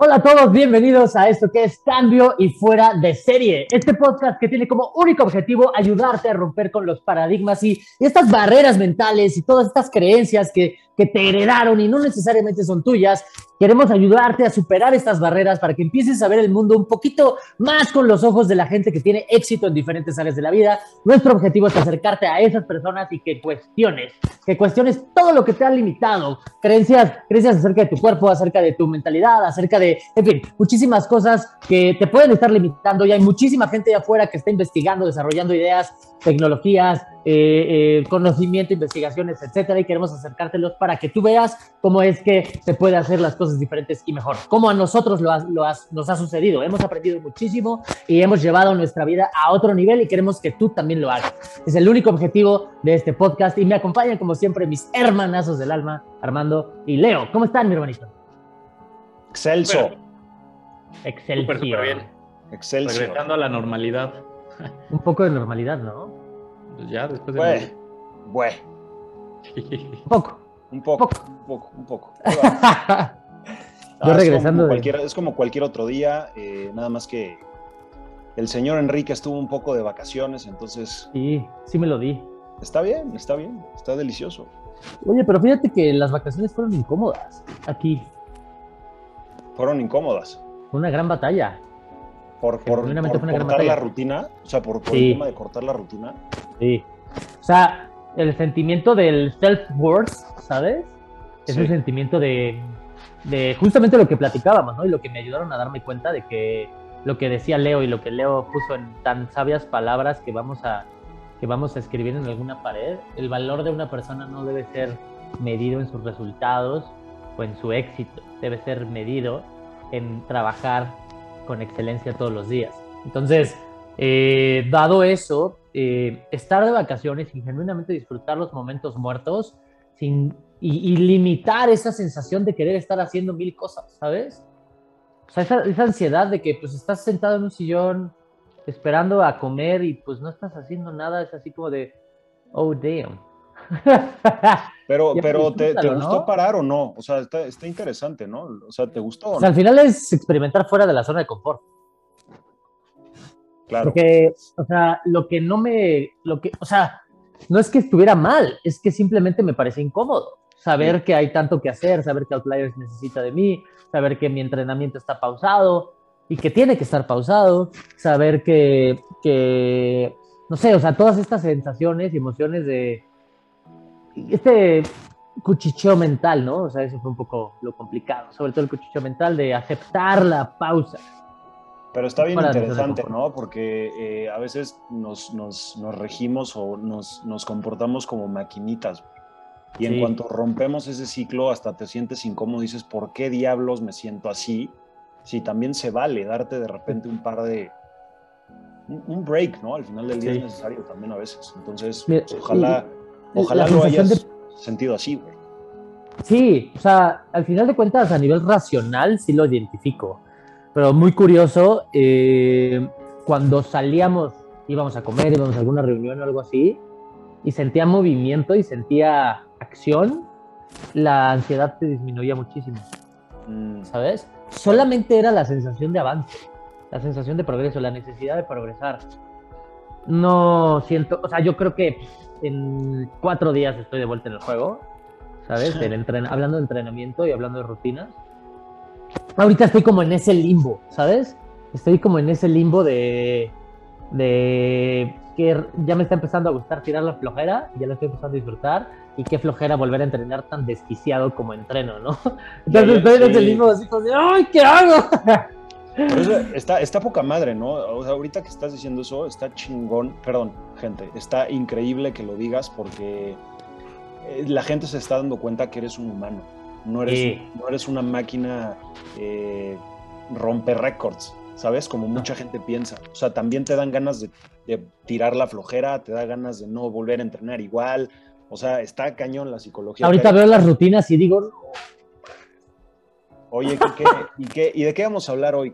Hola a todos, bienvenidos a esto que es Cambio y Fuera de Serie. Este podcast que tiene como único objetivo ayudarte a romper con los paradigmas y, y estas barreras mentales y todas estas creencias que, que te heredaron y no necesariamente son tuyas. Queremos ayudarte a superar estas barreras para que empieces a ver el mundo un poquito más con los ojos de la gente que tiene éxito en diferentes áreas de la vida. Nuestro objetivo es acercarte a esas personas y que cuestiones, que cuestiones todo lo que te ha limitado, creencias, creencias acerca de tu cuerpo, acerca de tu mentalidad, acerca de, en fin, muchísimas cosas que te pueden estar limitando y hay muchísima gente allá afuera que está investigando, desarrollando ideas, tecnologías, eh, eh, conocimiento, investigaciones, etcétera, y queremos acercártelos para que tú veas cómo es que se puede hacer las cosas diferentes y mejor, como a nosotros lo, lo nos ha sucedido. Hemos aprendido muchísimo y hemos llevado nuestra vida a otro nivel y queremos que tú también lo hagas. Es el único objetivo de este podcast y me acompañan como siempre mis hermanazos del alma, Armando y Leo. ¿Cómo están, mi hermanito? Excelso. Excelso. Súper, bien. Excelso. Regresando a la normalidad. Un poco de normalidad, ¿no? Pues ya, después de... Bue, bue. Un poco. Un poco, un poco, un poco. Yo Ah, regresando Es como, de- cualquier, es como cualquier otro día, eh, nada más que el señor Enrique estuvo un poco de vacaciones, entonces Sí, sí me lo di. está bien, está bien, está delicioso. Oye, pero fíjate que las vacaciones fueron incómodas aquí. Fueron incómodas. Fue una gran batalla. Por, por, por fue una gran cortar la rutina, o sea, por, por Sí. el tema de cortar la rutina. Sí. O sea, el sentimiento del self-worth, ¿sabes? Es Sí. un sentimiento de, de justamente lo que platicábamos, ¿no? Y lo que me ayudaron a darme cuenta de que lo que decía Leo y lo que Leo puso en tan sabias palabras que vamos a que vamos a escribir en alguna pared, el valor de una persona no debe ser medido en sus resultados o en su éxito, debe ser medido en trabajar con excelencia todos los días. Entonces, eh, dado eso, eh, estar de vacaciones y genuinamente disfrutar los momentos muertos sin, y, limitar esa sensación de querer estar haciendo mil cosas, ¿sabes? O sea, esa, esa ansiedad de que pues estás sentado en un sillón esperando a comer y pues no estás haciendo nada, es así como de, oh, damn. Pero, pero pues, ¿te, te gustó ¿no? parar o no? O sea, está, está interesante, ¿no? O sea, ¿te gustó o O no? sea, al final es experimentar fuera de la zona de confort. Claro. Porque, o sea, lo que no me, lo que, o sea, no es que estuviera mal, es que simplemente me parece incómodo. Saber Sí. que hay tanto que hacer, saber que Outliers necesita de mí, saber que mi entrenamiento está pausado y que tiene que estar pausado, saber que, que, no sé, o sea, todas estas sensaciones y emociones de este cuchicheo mental, ¿no? O sea, eso fue un poco lo complicado, sobre todo el cuchicheo mental de aceptar la pausa. Pero está bien interesante. ¿no? Porque eh, a veces nos, nos, nos regimos o nos, nos comportamos como maquinitas. Y en Sí. cuanto rompemos ese ciclo, hasta te sientes incómodo, dices, ¿por qué diablos me siento así? Si también se vale darte de repente un par de... Un, un break, ¿no? Al final del día Sí. es necesario también a veces. Entonces, Mira, pues, ojalá, y- ojalá la lo hayas de- sentido así, güey. Sí, o sea, al final de cuentas, a nivel racional sí lo identifico. Pero muy curioso, eh, cuando salíamos, íbamos a comer, íbamos a alguna reunión o algo así, y sentía movimiento y sentía acción, la ansiedad te disminuía muchísimo, Mm, ¿sabes? Solamente era la sensación de avance, la sensación de progreso, la necesidad de progresar. No siento, o sea, yo creo que en cuatro días estoy de vuelta en el juego, ¿sabes? Del entren- hablando de entrenamiento y hablando de rutinas. Ahorita estoy como en ese limbo, ¿sabes? Estoy como en ese limbo de, de que ya me está empezando a gustar tirar la flojera, ya la estoy empezando a disfrutar, y qué flojera volver a entrenar tan desquiciado como entreno, ¿no? Entonces estoy en ese sí. limbo así como de, ¡ay, qué hago! Pero eso está, está poca madre, ¿no? O sea, ahorita que estás diciendo eso, está chingón. Perdón, gente, está increíble que lo digas porque eh, la gente se está dando cuenta que eres un humano. No eres, Sí. no eres una máquina eh, romper récords, ¿sabes? Como mucha gente piensa. O sea, también te dan ganas de, de tirar la flojera, te da ganas de no volver a entrenar igual. O sea, está cañón la psicología. Ahorita veo las rutinas y digo, Oye, ¿qué, y, qué, ¿y de qué vamos a hablar hoy?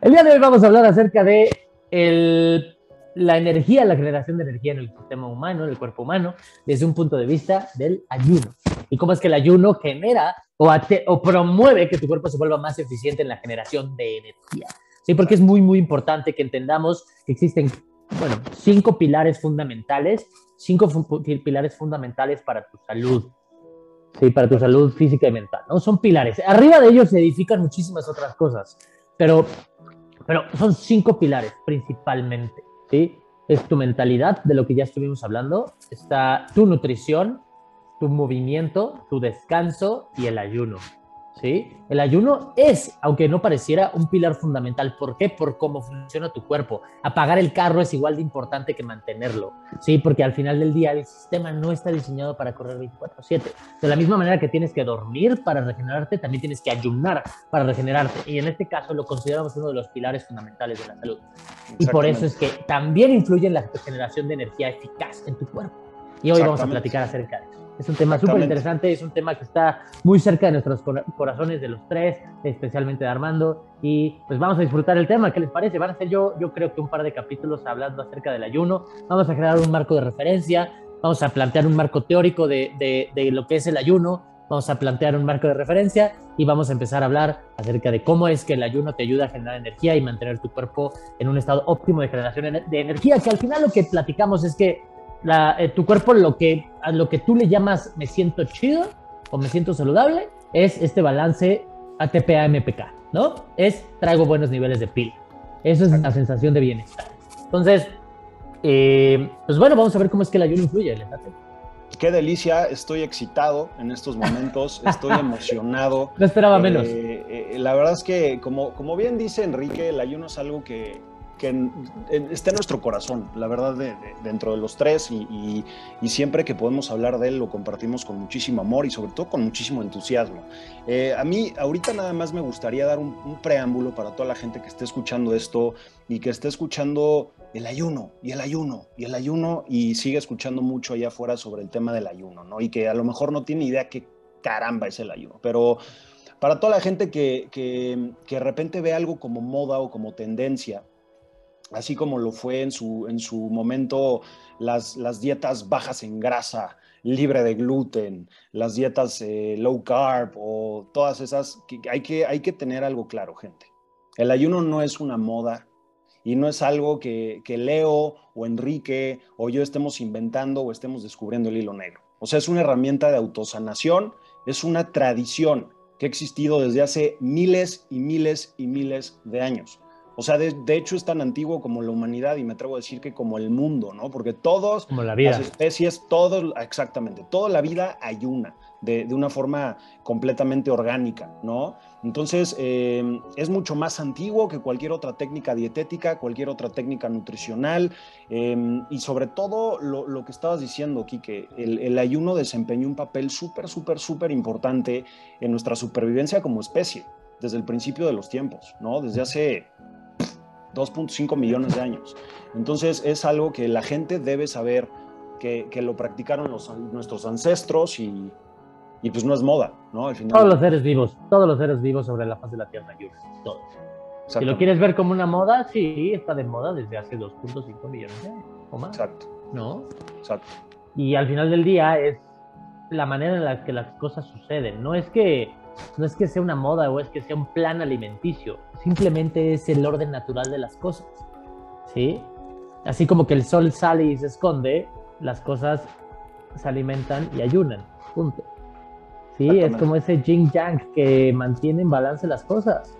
El día de hoy vamos a hablar acerca de el la energía, la generación de energía en el sistema humano, en el cuerpo humano, desde un punto de vista del ayuno. Y cómo es que el ayuno genera o, o promueve que tu cuerpo se vuelva más eficiente en la generación de energía. Sí, porque es muy, muy importante que entendamos que existen, bueno, cinco pilares fundamentales, cinco pilares fundamentales para tu salud. Sí, para tu salud física y mental, ¿no? Son pilares. Arriba de ellos se edifican muchísimas otras cosas, pero, pero son cinco pilares principalmente, ¿sí? Es tu mentalidad, de lo que ya estuvimos hablando, está tu nutrición, tu movimiento, tu descanso y el ayuno. ¿Sí? El ayuno es, aunque no pareciera, un pilar fundamental. ¿Por qué? Por cómo funciona tu cuerpo. Apagar el carro es igual de importante que mantenerlo, ¿sí? Porque al final del día el sistema no está diseñado para correr 24/7. De la misma manera que tienes que dormir para regenerarte, también tienes que ayunar para regenerarte. Y en este caso lo consideramos uno de los pilares fundamentales de la salud. Y por eso es que también influye en la generación de energía eficaz en tu cuerpo. Y hoy vamos a platicar acerca de eso. Es un tema súper interesante, es un tema que está muy cerca de nuestros corazones de los tres, especialmente de Armando. Y pues vamos a disfrutar el tema, ¿qué les parece? Van a ser yo, yo creo que un par de capítulos hablando acerca del ayuno. Vamos a crear un marco de referencia, vamos a plantear un marco teórico de, de, de lo que es el ayuno, vamos a plantear un marco de referencia y vamos a empezar a hablar acerca de cómo es que el ayuno te ayuda a generar energía y mantener tu cuerpo en un estado óptimo de generación de energía, que al final lo que platicamos es que eh, tu cuerpo lo que, a lo que tú le llamas me siento chido o me siento saludable es este balance ATP-AMPK, ¿no? Es traigo buenos niveles de pila. Eso es la sensación de bienestar. Entonces, eh, pues bueno, vamos a ver cómo es que el ayuno influye. Qué delicia, estoy excitado en estos momentos, estoy emocionado. No esperaba menos. Eh, la verdad es que, como, como bien dice Enrique, el ayuno es algo que, que esté en nuestro corazón, la verdad, dentro de los tres y, siempre que podemos hablar de él lo compartimos con muchísimo amor y sobre todo con muchísimo entusiasmo. Eh, a mí ahorita nada más me gustaría dar un, preámbulo para toda la gente que esté escuchando esto y que esté escuchando el ayuno y el ayuno y el ayuno y sigue escuchando mucho allá afuera sobre el tema del ayuno, ¿no? Y que a lo mejor no tiene idea qué caramba es el ayuno, pero... Para toda la gente que, que, que de repente ve algo como moda o como tendencia, así como lo fue en su, en su momento las, las dietas bajas en grasa, libre de gluten, las dietas eh, low carb o todas esas, hay, que, hay que tener algo claro, gente. El ayuno no es una moda y no es algo que, que Leo o Enrique o yo estemos inventando o estemos descubriendo el hilo negro. O sea, es una herramienta de autosanación, es una tradición que ha existido desde hace miles y miles y miles de años. O sea, de, hecho es tan antiguo como la humanidad y me atrevo a decir que como el mundo, ¿no? Porque todos, como la vida. las especies, todos, exactamente, toda la vida ayuna de, de una forma completamente orgánica, ¿no? Entonces, em, es mucho más antiguo que cualquier otra técnica dietética, cualquier otra técnica nutricional em, y sobre todo lo, lo, que estabas diciendo, Quique, el, el ayuno desempeñó un papel súper, súper, súper importante en nuestra supervivencia como especie desde el principio de los tiempos, ¿no? Desde hace 2.5 millones de años. Entonces es algo que la gente debe saber que, que lo practicaron los, nuestros ancestros y, y, pues no es moda, ¿no? Al final... Todos los seres vivos, todos los seres vivos sobre la faz de la Tierra, todos. Si lo quieres ver como una moda, sí, está de moda desde hace 2.5 millones de años o más. Exacto. ¿No? Exacto. Y al final del día es la manera en la que las cosas suceden. No es que no es que sea una moda o es que sea un plan alimenticio, simplemente es el orden natural de las cosas. ¿Sí? Así como que el sol sale y se esconde, las cosas se alimentan y ayunan. Punto. Sí, es como ese yin yang que mantiene en balance las cosas.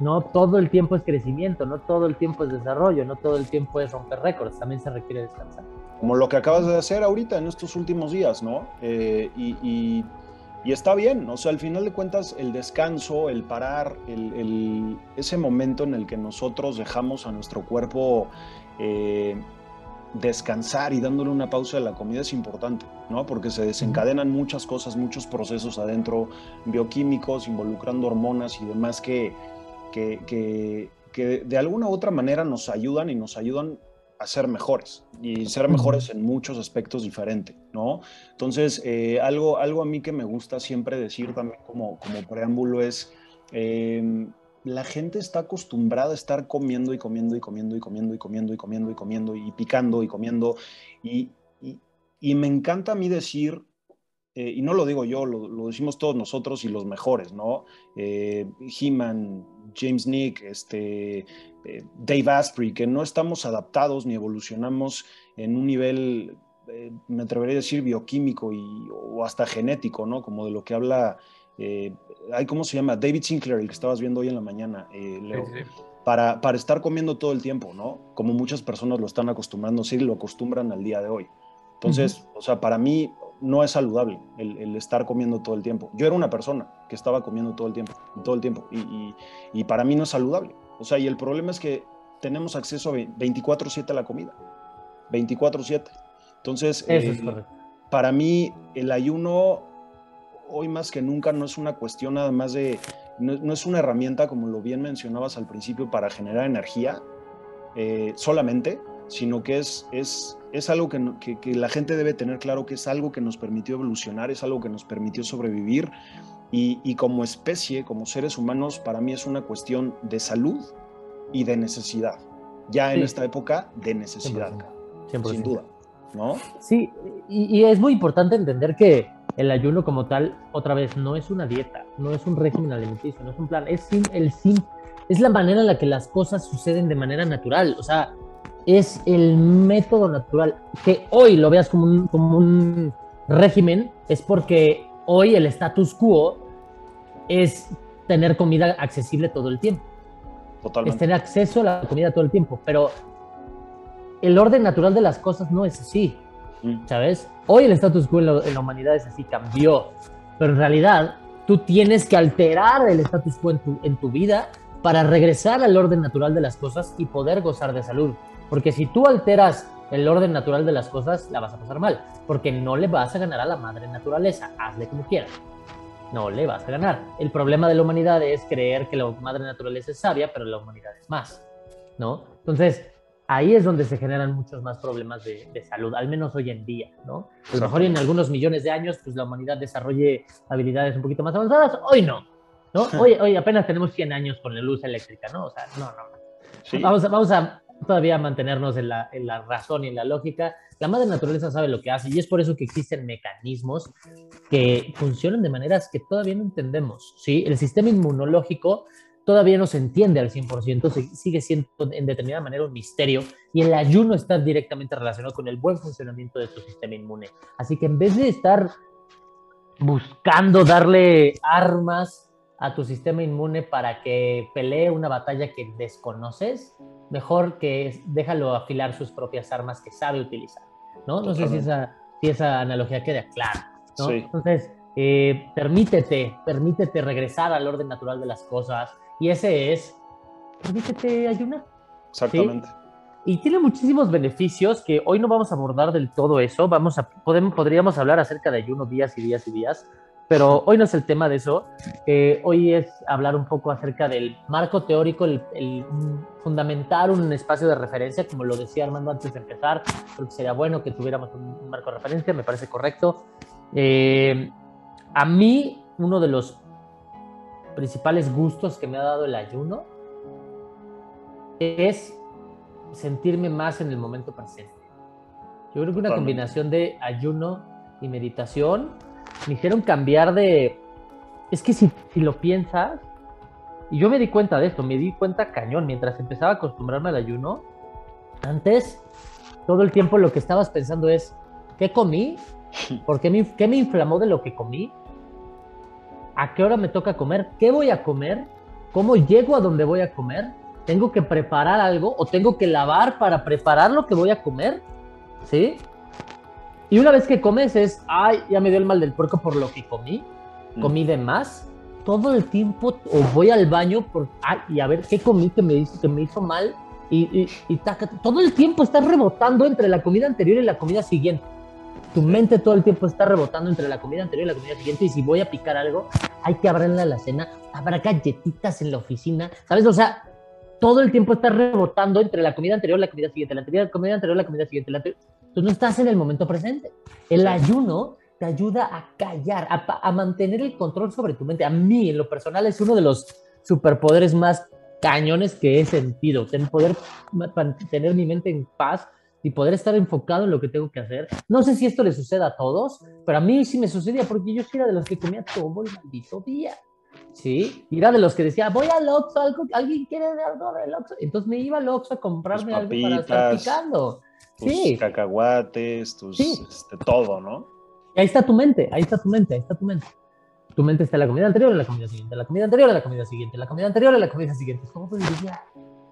No todo el tiempo es crecimiento, no todo el tiempo es desarrollo, no todo el tiempo es romper récords, también se requiere descansar. Como lo que acabas de hacer ahorita en estos últimos días, ¿no? Eh, y y está bien, o sea, al final de cuentas el descanso, el parar, el, ese momento en el que nosotros dejamos a nuestro cuerpo eh, descansar y dándole una pausa de la comida es importante, ¿no? Porque se desencadenan muchas cosas, muchos procesos adentro, bioquímicos, involucrando hormonas y demás que, que, que, que de alguna u otra manera nos ayudan y nos ayudan a ser mejores y ser mejores en muchos aspectos diferentes, ¿no? Entonces, eh, algo, algo a mí que me gusta siempre decir también como, como preámbulo es, em, la gente está acostumbrada a estar comiendo y comiendo y comiendo y comiendo y comiendo y comiendo y comiendo y picando y comiendo. Y, y, me encanta a mí decir, eh, y no lo digo yo, lo, decimos todos nosotros y los mejores, ¿no? Eh, He-Man, James Nick, este, eh, Dave Asprey, que no estamos adaptados ni evolucionamos en un nivel, me atrevería a decir, bioquímico y, o hasta genético, ¿no? Como de lo que habla eh, ¿cómo se llama? David Sinclair, el que estabas viendo hoy en la mañana, eh, Leo, Para, para, estar comiendo todo el tiempo, ¿no? Como muchas personas lo están acostumbrando, sí, lo acostumbran al día de hoy. Entonces, o sea, para mí no es saludable el, estar comiendo todo el tiempo. Yo era una persona que estaba comiendo todo el tiempo, todo el tiempo, y, y, para mí no es saludable. O sea, y el problema es que tenemos acceso a 24/7 a la comida, 24/7. Entonces, eh, para mí el ayuno hoy más que nunca no es una cuestión nada más de, no, es una herramienta, como lo bien mencionabas al principio, para generar energía eh, solamente, sino que es, es, es algo que, que, la gente debe tener claro que es algo que nos permitió evolucionar, es algo que nos permitió sobrevivir y, y como especie, como seres humanos, para mí es una cuestión de salud y de necesidad. Ya en esta época, de necesidad, sin duda. ¿no? Sí, y, y, es muy importante entender que el ayuno como tal, otra vez, no es una dieta, no es un régimen alimenticio, no es un plan, es, el sim, es la manera en la que las cosas suceden de manera natural, o sea, es el método natural. Que hoy lo veas como un, como un régimen es porque hoy el status quo es tener comida accesible todo el tiempo. Totalmente. Es tener acceso a la comida todo el tiempo, pero el orden natural de las cosas no es así. Mm. ¿sabes? Hoy el status quo en la, humanidad es así, cambió, pero en realidad tú tienes que alterar el status quo en tu, en tu vida para regresar al orden natural de las cosas y poder gozar de salud. Porque si tú alteras el orden natural de las cosas, la vas a pasar mal, porque no le vas a ganar a la madre naturaleza, hazle como quieras. No le vas a ganar. El problema de la humanidad es creer que la madre naturaleza es sabia, pero la humanidad es más, ¿no? Entonces, ahí es donde se generan muchos más problemas de, salud, al menos hoy en día, ¿no? A lo mejor en algunos millones de años, pues la humanidad desarrolle habilidades un poquito más avanzadas, hoy no, ¿no? Hoy, hoy apenas tenemos 100 años con la luz eléctrica, ¿no? O sea, no, no. Vamos, a, vamos a todavía mantenernos en la, razón y en la lógica. La madre naturaleza sabe lo que hace y es por eso que existen mecanismos que funcionan de maneras que todavía no entendemos, ¿sí? El sistema inmunológico todavía no se entiende al 100%, sigue siendo en determinada manera un misterio y el ayuno está directamente relacionado con el buen funcionamiento de tu sistema inmune. Así que en vez de estar buscando darle armas a tu sistema inmune para que pelee una batalla que desconoces, mejor que déjalo afilar sus propias armas que sabe utilizar, ¿no? No sé si esa, si esa analogía queda clara, ¿no? Entonces, eh, permítete, permítete regresar al orden natural de las cosas, y ese es, permítete ayunar. Exactamente. Y tiene muchísimos beneficios que hoy no vamos a abordar del todo eso. Vamos a, podemos, podríamos hablar acerca de ayuno días y días y días, pero hoy no es el tema de eso. hoy es hablar un poco acerca del marco teórico, el, fundamentar un espacio de referencia, como lo decía Armando antes de empezar. Creo que sería bueno que tuviéramos un, marco de referencia, me parece correcto. Eh, a mí, uno de los principales gustos que me ha dado el ayuno es sentirme más en el momento presente. Yo creo que una combinación de ayuno y meditación me hicieron cambiar de... Es que si, si lo piensas, y yo me di cuenta de esto, me di cuenta cañón mientras empezaba a acostumbrarme al ayuno. Antes, todo el tiempo lo que estabas pensando es, ¿qué comí? ¿Por qué me, qué me inflamó de lo que comí? a qué hora me toca comer, qué voy a comer, cómo llego a donde voy a comer, tengo que preparar algo o tengo que lavar para preparar lo que voy a comer, ¿sí? Y una vez que comes es, ay, ya me dio el mal del puerco por lo que comí, mm. comí de más, todo el tiempo o voy al baño por, ay, y a ver qué comí que me hizo, que me hizo mal y, y, todo el tiempo está rebotando entre la comida anterior y la comida siguiente tu mente todo el tiempo está rebotando entre la comida anterior y la comida siguiente. Y si voy a picar algo, hay que abrirle la cena. Habrá galletitas en la oficina, ¿sabes? O sea, todo el tiempo está rebotando entre la comida anterior la comida siguiente, la anterior, la comida anterior la comida siguiente. La Tú no estás en el momento presente. El ayuno te ayuda a callar, a, a, mantener el control sobre tu mente. A mí, en lo personal, es uno de los superpoderes más cañones que he sentido. Tener, poder tener mi mente en paz y poder estar enfocado en lo que tengo que hacer. No sé si esto le sucede a todos, pero a mí sí me sucedía porque yo era de los que comía todo el maldito día. ¿Sí? Y era de los que decía, voy al Oxxo, ¿alguien quiere algo del Oxxo? Entonces me iba al Oxxo a comprarme algo para estar picando. Tus sí. cacahuates, tus, este, todo, ¿no? Y ahí está tu mente, ahí está tu mente, ahí está tu mente. Tu mente está en la comida anterior, en la comida siguiente, la comida anterior, en la comida siguiente, la comida anterior, en la comida siguiente. ¿Cómo puedes decir?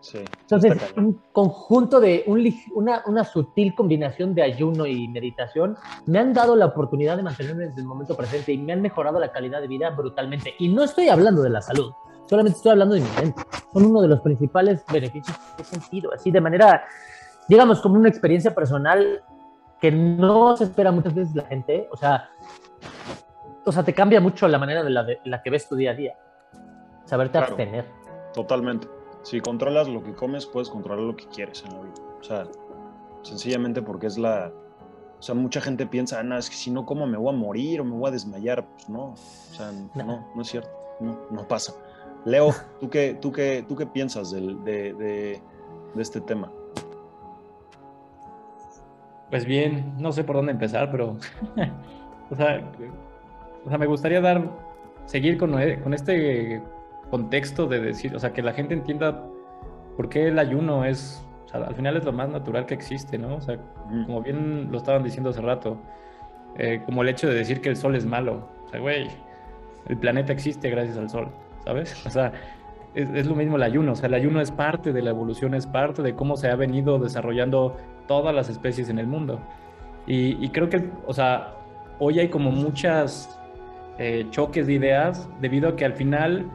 Sí, Entonces, un conjunto de un, una, una, sutil combinación de ayuno y meditación me han dado la oportunidad de mantenerme desde el momento presente y me han mejorado la calidad de vida brutalmente. Y no estoy hablando de la salud, solamente estoy hablando de mi mente. Son uno de los principales beneficios que he sentido, así de manera, digamos, como una experiencia personal que no se espera muchas veces la gente. O sea, o sea te cambia mucho la manera de la, de la que ves tu día a día. Saberte abstener. Totalmente si controlas lo que comes, puedes controlar lo que quieres en la vida. O sea, sencillamente porque es la... O sea, mucha gente piensa, ah, es que si no como me voy a morir o me voy a desmayar. Pues no, o sea, no, no, es cierto, no, no pasa. Leo, ¿tú qué, tú qué, tú qué piensas de, de, de, este tema? Pues bien, no sé por dónde empezar, pero o, sea, o sea, me gustaría dar, seguir con, con este contexto de decir, o sea, que la gente entienda por qué el ayuno es, o sea, al final es lo más natural que existe, ¿no? O sea, como bien lo estaban diciendo hace rato, eh, como el hecho de decir que el sol es malo, o sea, güey, el planeta existe gracias al sol, ¿sabes? O sea, es, lo mismo el ayuno, o sea, el ayuno es parte de la evolución, es parte de cómo se ha venido desarrollando todas las especies en el mundo. Y, y creo que, o sea, hoy hay como muchas eh, choques de ideas debido a que al final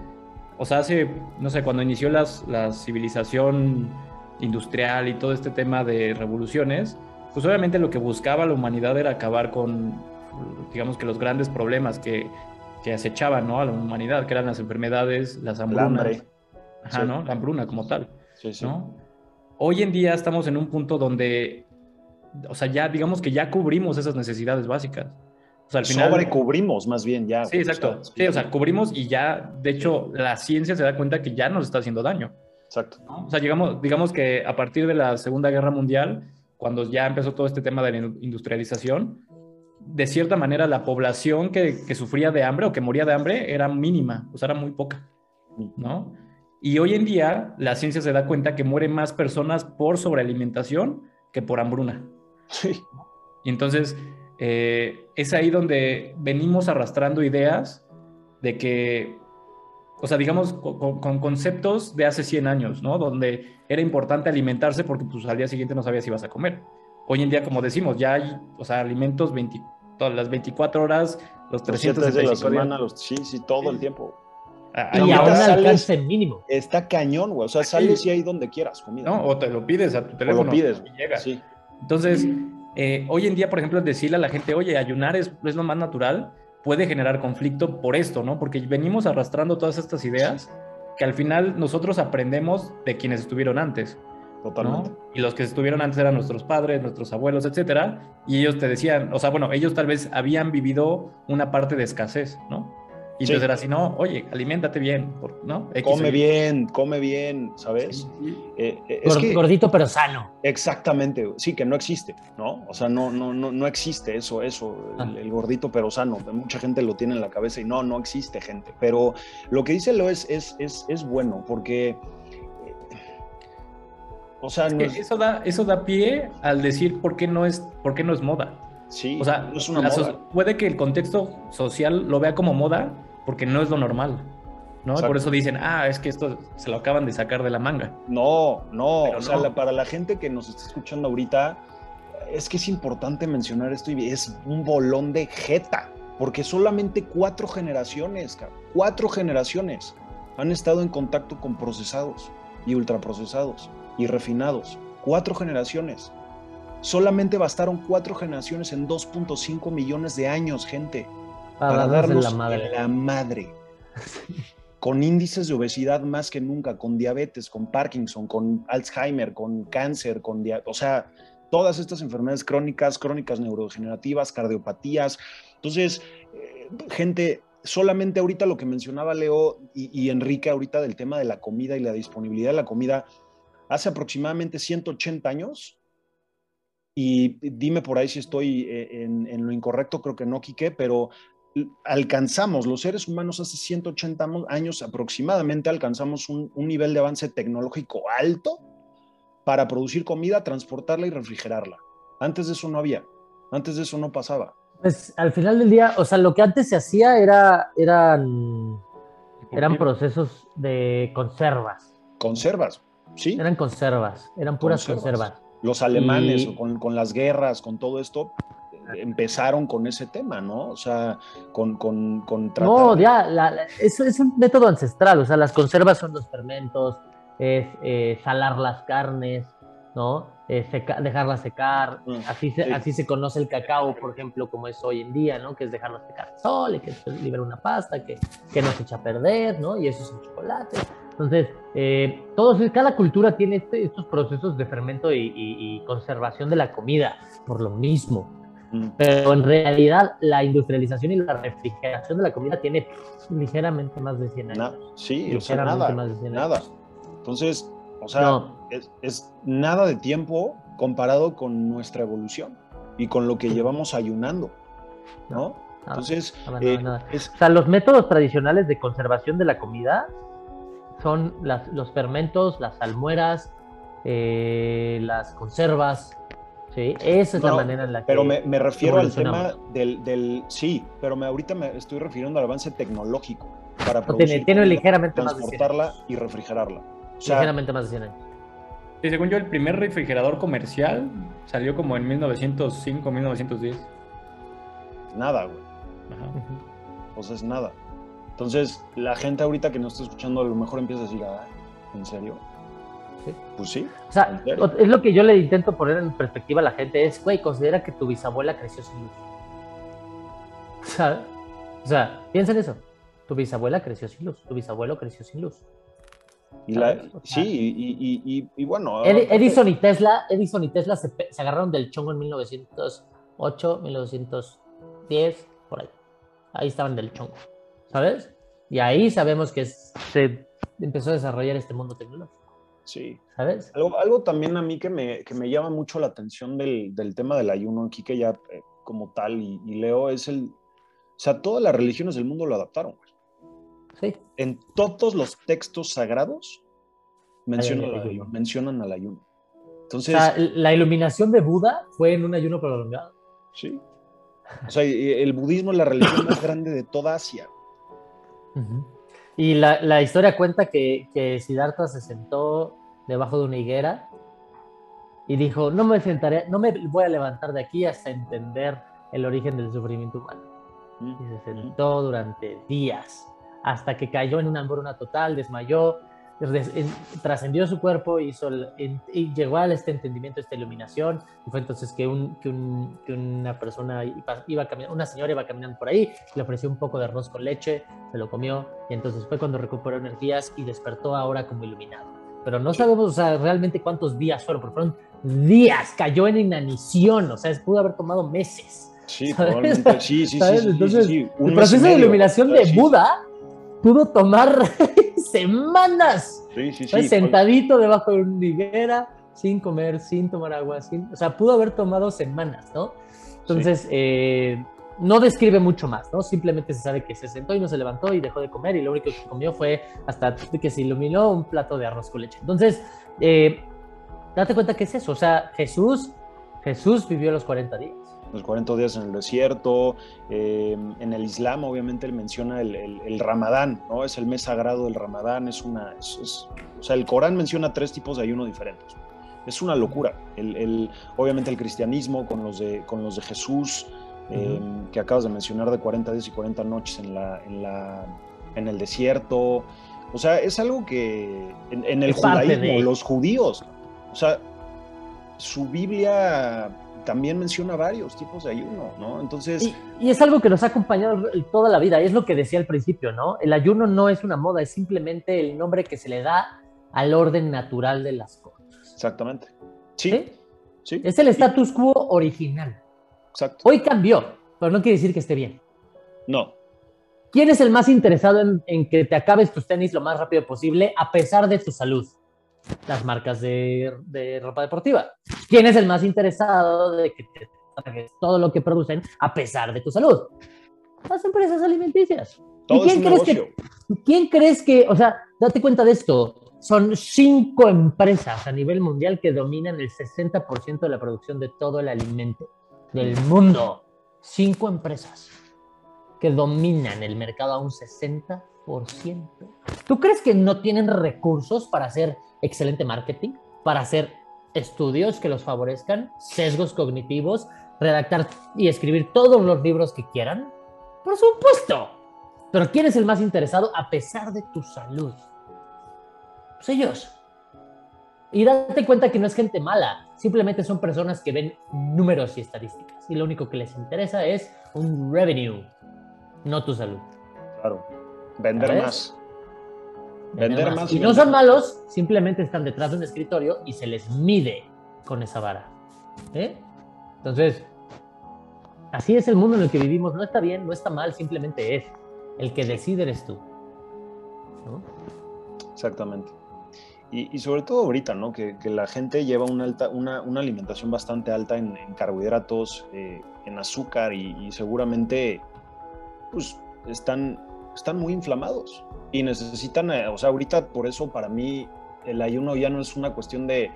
o sea, hace, no sé, cuando inició las, la civilización industrial y todo este tema de revoluciones, pues obviamente lo que buscaba la humanidad era acabar con, digamos que los grandes problemas que, que acechaban ¿no? a la humanidad, que eran las enfermedades, las hambrunas. Ajá, ¿no? La hambruna como tal. Sí, sí. ¿no? Hoy en día estamos en un punto donde, o sea, ya digamos que ya cubrimos esas necesidades básicas. O sea, al final... Sobrecubrimos más bien ya. Sí, exacto. sí, o sea, cubrimos y ya, de hecho, la ciencia se da cuenta que ya nos está haciendo daño. Exacto. O sea, digamos, digamos que a partir de la Segunda Guerra Mundial, cuando ya empezó todo este tema de la industrialización, de cierta manera la población que, que sufría de hambre o que moría de hambre era mínima, o sea, era muy poca, ¿no? Y hoy en día la ciencia se da cuenta que mueren más personas por sobrealimentación que por hambruna. Sí. Y entonces, eh, es ahí donde venimos arrastrando ideas de que, o sea, digamos, con, conceptos de hace 100 años, ¿no? Donde era importante alimentarse porque pues al día siguiente no sabías si ibas a comer. Hoy en día, como decimos, ya hay, o sea, alimentos 20, todas las 24 horas, los 365 de la semana, los, sí, sí, todo el tiempo. Ah, y ahora alcance mínimo. Está cañón, güey. O sea, sales y ahí donde quieras comida. No, o te lo pides a tu teléfono. O lo pides. Y llega. Sí. Entonces, eh, hoy en día, por ejemplo, decirle a la gente, oye, ayunar es, es, lo más natural, puede generar conflicto por esto, ¿no? Porque venimos arrastrando todas estas ideas que al final nosotros aprendemos de quienes estuvieron antes. Totalmente. Y los que estuvieron antes eran nuestros padres, nuestros abuelos, etcétera. Y ellos te decían, o sea, bueno, ellos tal vez habían vivido una parte de escasez, ¿no? Y entonces era así, no, oye, aliméntate bien, ¿no? come bien, come bien, ¿sabes? Eh, eh, gordito pero sano. Exactamente, sí, que no existe, ¿no? O sea, no, no, no, no existe eso, eso, el, ah. gordito pero sano. Mucha gente lo tiene en la cabeza y no, no existe gente. Pero lo que dice Lo es, es, es, es bueno, porque... Eh, o sea, eso, da, eso da pie al decir por qué no es, por qué no es moda. Sí, o sea, es una puede que el contexto social lo vea como moda porque no es lo normal. ¿no? Por eso dicen, ah, es que esto se lo acaban de sacar de la manga. No, no, o sea, para la gente que nos está escuchando ahorita, es que es importante mencionar esto y es un bolón de jeta, porque solamente cuatro generaciones, cuatro generaciones han estado en contacto con procesados y ultraprocesados y refinados. Cuatro generaciones. Solamente bastaron cuatro generaciones en 2.5 millones de años, gente, para, darnos la madre. la madre. con índices de obesidad más que nunca, con diabetes, con Parkinson, con Alzheimer, con cáncer, con o sea, todas estas enfermedades crónicas, crónicas neurodegenerativas, cardiopatías. Entonces, eh, gente, solamente ahorita lo que mencionaba Leo y, Enrique ahorita del tema de la comida y la disponibilidad de la comida, hace aproximadamente 180 años, y dime por ahí si estoy eh, en, lo incorrecto, creo que no, Quique, pero alcanzamos, los seres humanos hace 180 años aproximadamente alcanzamos un, nivel de avance tecnológico alto para producir comida, transportarla y refrigerarla. Antes de eso no había, antes de eso no pasaba. Pues al final del día, o sea, lo que antes se hacía era, eran, eran procesos de conservas. Conservas, sí. Eran conservas, eran puras conservas. Los alemanes, con, con, las guerras, con todo esto, empezaron con ese tema, ¿no? O sea, con, con, con No, ya, es, es, un método ancestral, o sea, las conservas son los fermentos, es eh, salar las carnes, ¿no? Eh, dejarlas secar, mm, así, se, así se conoce el cacao, por ejemplo, como es hoy en día, ¿no? Que es dejarlo secar al sol, y que libera una pasta, que, que no se echa a perder, ¿no? Y eso es un chocolate. Entonces, eh, todos, cada cultura tiene este, estos procesos de fermento y, conservación de la comida, por lo mismo. Pero en realidad la industrialización y la refrigeración de la comida tiene ligeramente más de 100 años. sí, o sea, nada, nada. Entonces, o sea, es, nada de tiempo comparado con nuestra evolución y con lo que llevamos ayunando, ¿no? Entonces, eh, o sea, los métodos tradicionales de conservación de la comida son los fermentos, las almueras, eh, las conservas. Sí, esa es la manera en la que. Pero me, refiero al tema del, Sí, pero me, ahorita me estoy refiriendo al avance tecnológico para producir tiene, ligeramente transportarla y refrigerarla. ligeramente más de 100 años. Sí, según yo, el primer refrigerador comercial salió como en 1905, 1910. Nada, güey. Ajá. Pues es nada. Entonces, la gente ahorita que nos está escuchando a lo mejor empieza a decir, ah, ¿en serio? ¿Sí? Pues sí. O sea, es lo que yo le intento poner en perspectiva a la gente, es, güey, considera que tu bisabuela creció sin luz. ¿Sabes? O sea, piensa en eso. Tu bisabuela creció sin luz, tu bisabuelo creció sin luz. Y sí, y, y, bueno. Edison y Tesla, Edison y Tesla se, se agarraron del chongo en 1908, 1910, por ahí. Ahí estaban del chongo. ¿sabes? Y ahí sabemos que se empezó a desarrollar este mundo tecnológico. Sí. ¿Sabes? Algo, algo también a mí que me, que me, llama mucho la atención del, del tema del ayuno aquí, que ya eh, como tal, y, leo, es el... O sea, todas las religiones del mundo lo adaptaron. Sí. En todos los textos sagrados mencionan, al ayuno, mencionan al ayuno. Entonces, o sea, la iluminación de Buda fue en un ayuno prolongado. Sí. O sea, el budismo es la religión más grande de toda Asia. Y la, historia cuenta que, que Siddhartha se sentó debajo de una higuera y dijo, no me sentaré, no me voy a levantar de aquí hasta entender el origen del sufrimiento humano. Mm. Y se sentó durante días, hasta que cayó en una hambruna total, desmayó, trascendió su cuerpo hizo y llegó a este entendimiento, esta iluminación, y fue entonces que, un, que, un, que una persona iba, caminando, una señora iba caminando por ahí, le ofreció un poco de arroz con leche, se lo comió, y entonces fue cuando recuperó energías y despertó ahora como iluminado. Pero no sabemos o sea, realmente cuántos días fueron, pero fueron días, cayó en inanición, o sea, pudo haber tomado meses. Sí, probablemente, sí, sí, sí, Entonces, el proceso de iluminación de Buda pudo tomar semanas. Sí, sí, sí. sentadito debajo de una higuera, sin comer, sin tomar agua, sin, o sea, pudo haber tomado semanas, ¿no? Entonces, eh, no describe mucho más, ¿no? Simplemente se sabe que se sentó y no se levantó y dejó de comer y lo único que comió fue hasta que se iluminó un plato de arroz con leche. Entonces, eh, date cuenta que es eso, o sea, Jesús, Jesús vivió los 40 días los 40 días en el desierto. Eh, en el Islam, obviamente, él menciona el, Ramadán, ¿no? Es el mes sagrado del Ramadán, es una. o sea, el Corán menciona tres tipos de ayuno diferentes. Es una locura. El, obviamente, el cristianismo con los de, con los de Jesús, eh, que acabas de mencionar, de 40 días y 40 noches en, la, en, la, en el desierto. O sea, es algo que en, el judaísmo, los judíos, o sea, su Biblia también menciona varios tipos de ayuno, ¿no? Entonces... Y, es algo que nos ha acompañado toda la vida, es lo que decía al principio, ¿no? El ayuno no es una moda, es simplemente el nombre que se le da al orden natural de las cosas. Exactamente. Sí. ¿Sí? Es el status quo original. Exacto. Hoy cambió, pero no quiere decir que esté bien. No. ¿Quién es el más interesado en, que te acabes tus tenis lo más rápido posible a pesar de tu salud? Las marcas de, ropa deportiva. ¿Quién es el más interesado de que te tragues todo lo que producen a pesar de tu salud? Las empresas alimenticias. ¿Y quién crees que, quién crees que, o sea, date cuenta de esto, son cinco empresas a nivel mundial que dominan el 60% de la producción de todo el alimento del mundo. Cinco empresas que dominan el mercado a un 60%. ¿Tú crees que no tienen recursos para hacer excelente marketing? Para hacer estudios que los favorezcan, sesgos cognitivos, redactar y escribir todos los libros que quieran? Por supuesto. Pero ¿quién es el más interesado a pesar de tu salud? Pues ellos. Y date cuenta que no es gente mala, simplemente son personas que ven números y estadísticas y lo único que les interesa es un revenue, no tu salud. Claro, vender más. Vender, más. Y, no son malos, simplemente están detrás de un escritorio y se les mide con esa vara. ¿eh? Entonces, así es el mundo en el que vivimos. No está bien, no está mal, simplemente es. El que decide eres tú. Exactamente. Y, sobre todo ahorita, ¿no? Que, la gente lleva una, alta, una, alimentación bastante alta en, carbohidratos, eh, en azúcar y, seguramente pues están, están muy inflamados y necesitan, eh, o sea, ahorita por eso para mí el ayuno ya no es una cuestión de,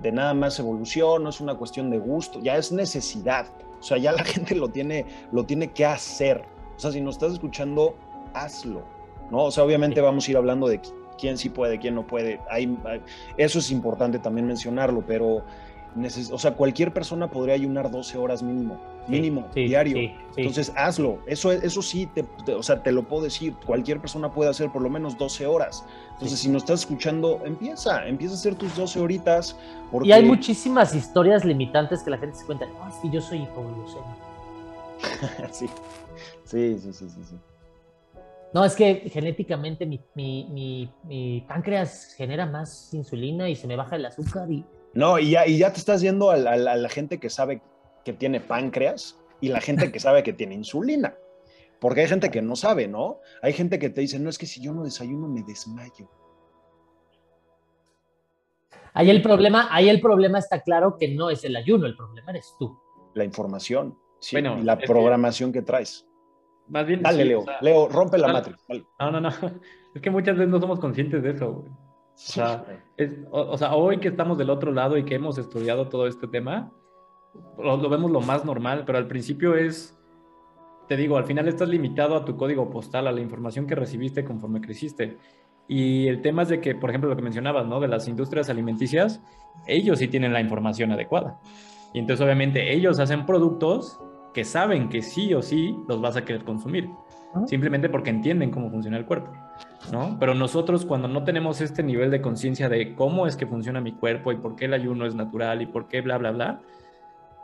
de nada más evolución, no es una cuestión de gusto, ya es necesidad. O sea, ya la gente lo tiene, lo tiene que hacer. O sea, si nos estás escuchando, hazlo. ¿no? O sea, obviamente vamos a ir hablando de quién sí puede, quién no puede. Hay, eso es importante también mencionarlo, pero o sea, cualquier persona podría ayunar 12 horas mínimo, mínimo, diario. Entonces, hazlo. Eso, eso sí, te, o sea, te lo puedo decir. Cualquier persona puede hacer por lo menos 12 horas. Entonces, si no estás escuchando, empieza, empieza a hacer tus 12 horitas. Y hay muchísimas historias limitantes que la gente se cuenta. No, es que yo soy hipoglucémico. sí. sí, sí, sí, sí, sí. No, es que genéticamente mi, mi, mi, páncreas genera más insulina y se me baja el azúcar y... No, y ya, y ya te estás yendo a la, gente que sabe que tiene páncreas y la gente que sabe que tiene insulina. Porque hay gente que no sabe, ¿no? Hay gente que te dice, no, es que si yo no desayuno me desmayo. Ahí el problema, ahí el problema está claro que no es el ayuno, el problema eres tú. La información, sí, y la programación que traes. Más bien. Dale, Leo. Leo, rompe la matriz. No, no, no. Es que muchas veces no somos conscientes de eso, O sea, o, sea, hoy que estamos del otro lado y que hemos estudiado todo este tema, lo, vemos lo más normal, pero al principio es, te digo, al final estás limitado a tu código postal, a la información que recibiste conforme creciste. Y el tema es de que, por ejemplo, lo que mencionabas, ¿no? De las industrias alimenticias, ellos sí tienen la información adecuada. Y entonces, obviamente, ellos hacen productos que saben que sí o sí los vas a querer consumir, simplemente porque entienden cómo funciona el cuerpo, ¿no? Pero nosotros cuando no tenemos este nivel de conciencia de cómo es que funciona mi cuerpo y por qué el ayuno es natural y por qué bla, bla, bla,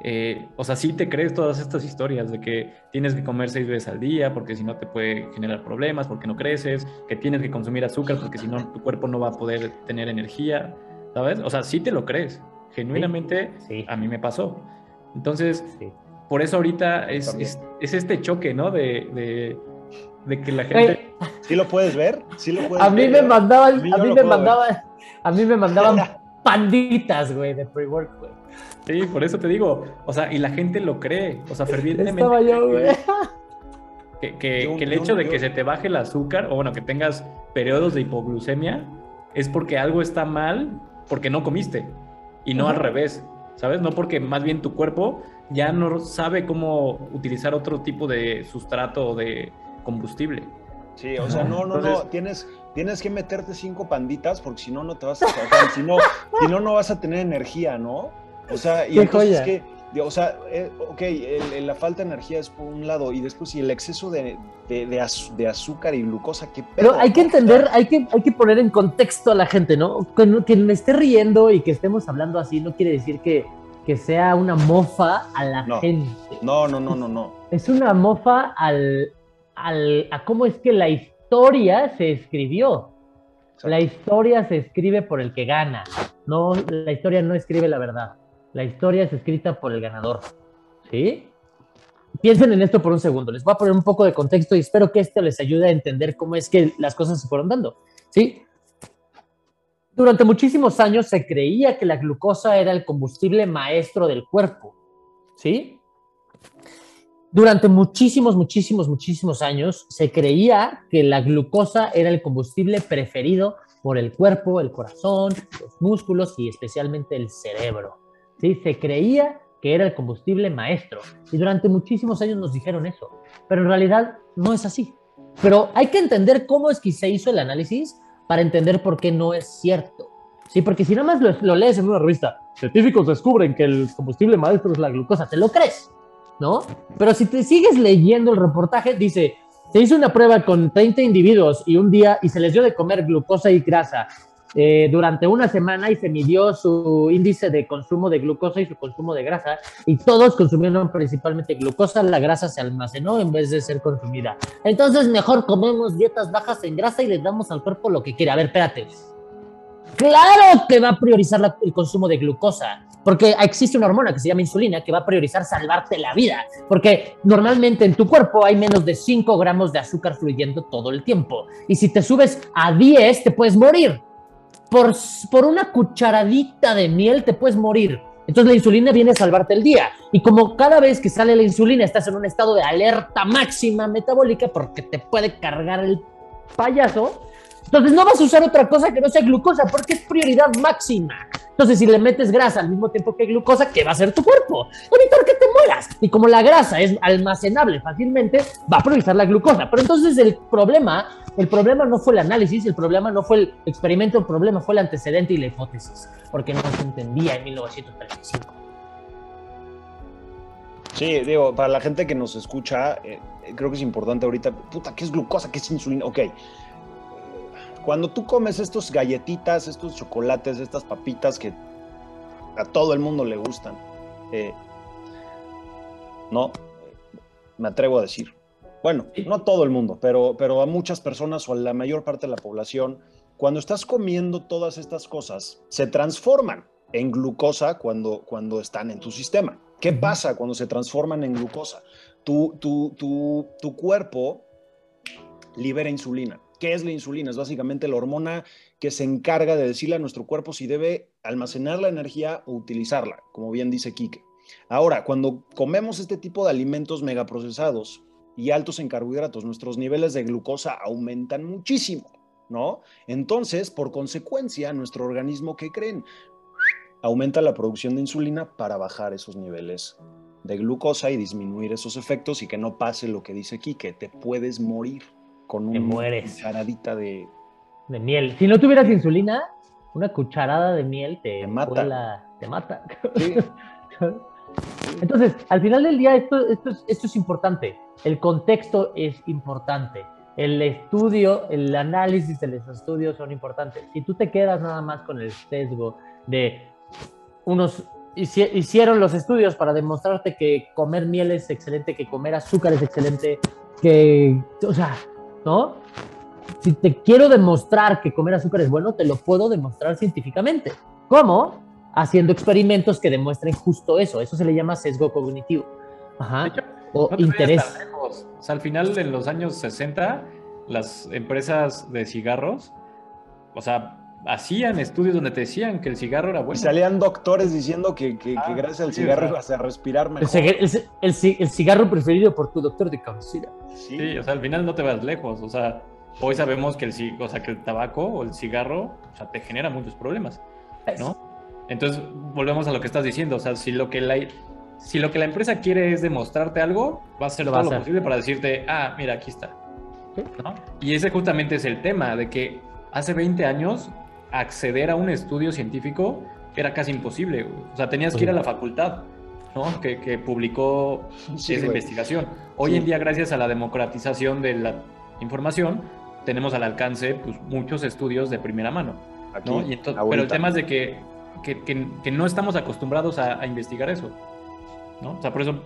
eh, o sea, sí te crees todas estas historias de que tienes que comer seis veces al día porque si no te puede generar problemas, porque no creces, que tienes que consumir azúcar porque si no tu cuerpo no va a poder tener energía, ¿sabes? O sea, sí te lo crees. Genuinamente a mí me pasó. Entonces, por eso ahorita es, es, este choque, ¿no? De, de, que la gente... ¿Sí lo puedes ver? ¿Sí lo puedes a mí me mandaban, a mí, me mandaban, a mí me mandaban panditas, güey, de pre-work, güey. Sí, por eso te digo, o sea, y la gente lo cree, o sea, fervientemente. Estaba yo, güey. Que, que, el hecho de que se te baje el azúcar, o bueno, que tengas periodos de hipoglucemia, es porque algo está mal porque no comiste, y no al revés, ¿sabes? No porque más bien tu cuerpo ya no sabe cómo utilizar otro tipo de sustrato o de combustible. Sí, o sea, no, no, no, tienes, tienes que meterte cinco panditas porque si no, no te vas a... si no, si no, no vas a tener energía, ¿no? O sea, y entonces que, o sea, eh, ok, la falta de energía es por un lado y después y el exceso de, de, azúcar y glucosa, que Pero hay que entender, hay que, hay que poner en contexto a la gente, ¿no? Que, que me esté riendo y que estemos hablando así no quiere decir que que sea una mofa a la gente. No, no, no, no, no. Es una mofa al, al, a cómo es que la historia se escribió. La historia se escribe por el que gana. No, la historia no escribe la verdad. La historia es escrita por el ganador. ¿Sí? piensen en esto por un segundo. Les voy a poner un poco de contexto y espero que esto les ayude a entender cómo es que las cosas se fueron dando. ¿sí? Durante muchísimos años se creía que la glucosa era el combustible maestro del cuerpo. ¿Sí? Durante muchísimos, muchísimos, muchísimos años se creía que la glucosa era el combustible preferido por el cuerpo, el corazón, los músculos y especialmente el cerebro. ¿Sí? Se creía que era el combustible maestro. Y durante muchísimos años nos dijeron eso. Pero en realidad no es así. Pero hay que entender cómo es que se hizo el análisis para entender por qué no es cierto. Sí, porque si nada más lo, lees en una revista, científicos descubren que el combustible maestro es la glucosa, te lo crees, ¿no? Pero si te sigues leyendo el reportaje, dice, se hizo una prueba con 30 individuos y un día y se les dio de comer glucosa y grasa eh, durante una semana y se midió su índice de consumo de glucosa y su consumo de grasa y todos consumieron principalmente glucosa, la grasa se almacenó en vez de ser consumida. Entonces mejor comemos dietas bajas en grasa y le damos al cuerpo lo que quiere. A ver, espérate. Claro que va a priorizar el consumo de glucosa, porque existe una hormona que se llama insulina que va a priorizar salvarte la vida, porque normalmente en tu cuerpo hay menos de 5 gramos de azúcar fluyendo todo el tiempo, y si te subes a 10 te puedes morir por, por una cucharadita de miel te puedes morir. Entonces la insulina viene a salvarte el día. Y como cada vez que sale la insulina estás en un estado de alerta máxima metabólica porque te puede cargar el payaso, entonces no vas a usar otra cosa que no sea glucosa porque es prioridad máxima. Entonces si le metes grasa al mismo tiempo que glucosa, ¿qué va a hacer tu cuerpo? Evitar que te mueras. Y como la grasa es almacenable fácilmente, va a priorizar la glucosa. Pero entonces el problema, el problema no fue el análisis, el problema no fue el experimento, el problema fue el antecedente y la hipótesis, porque no se entendía en 1935. Sí, digo, para la gente que nos escucha, eh, creo que es importante ahorita, puta, ¿qué es glucosa? ¿Qué es insulina? Ok, cuando tú comes estos galletitas, estos chocolates, estas papitas que a todo el mundo le gustan, eh, no, me atrevo a decir. Bueno, no a todo el mundo, pero, pero a muchas personas o a la mayor parte de la población, cuando estás comiendo todas estas cosas, se transforman en glucosa cuando, cuando están en tu sistema. ¿Qué pasa cuando se transforman en glucosa? Tu, tu, tu, tu cuerpo libera insulina. ¿Qué es la insulina? Es básicamente la hormona que se encarga de decirle a nuestro cuerpo si debe almacenar la energía o utilizarla, como bien dice Quique. Ahora, cuando comemos este tipo de alimentos megaprocesados y altos en carbohidratos, nuestros niveles de glucosa aumentan muchísimo, ¿no? Entonces, por consecuencia, nuestro organismo, ¿qué creen? Aumenta la producción de insulina para bajar esos niveles de glucosa y disminuir esos efectos y que no pase lo que dice Quique, te puedes morir con una cucharadita de... de miel. Si no tuvieras insulina, una cucharada de miel te, mata. te mata. Entonces, al final del día, esto, esto, es, esto es importante. El contexto es importante. El estudio, el análisis de los estudios son importantes. Si tú te quedas nada más con el sesgo de unos hicieron los estudios para demostrarte que comer miel es excelente, que comer azúcar es excelente, que, o sea, ¿no? Si te quiero demostrar que comer azúcar es bueno, te lo puedo demostrar científicamente. ¿Cómo? Haciendo experimentos que demuestren justo eso. Eso se le llama sesgo cognitivo. Ajá. o interés. O sea, al final, de los años 60, las empresas de cigarros, o sea, hacían estudios donde te decían que el cigarro era bueno. Y salían doctores diciendo que, que, ah, gracias al cigarro ibas a respirar mejor. El, cigarro preferido por tu doctor de cabecera. Sí. o sea, al final no te vas lejos. O sea, hoy sabemos que el, o sea, que el tabaco o el cigarro o sea, te genera muchos problemas, ¿no? Entonces, volvemos a lo que estás diciendo. O sea, si lo que la, si lo que la empresa quiere es demostrarte algo, va a hacer todo lo posible para decirte, ah, mira, aquí está. ¿no? Y ese justamente es el tema, de que hace 20 años acceder a un estudio científico era casi imposible. O sea, tenías que ir a la facultad, ¿no? Que, publicó esa investigación. Hoy en día, gracias a la democratización de la información, tenemos al alcance pues, muchos estudios de primera mano. ¿no? pero el tema es de que, que, no estamos acostumbrados a, investigar eso. ¿no? O sea, por eso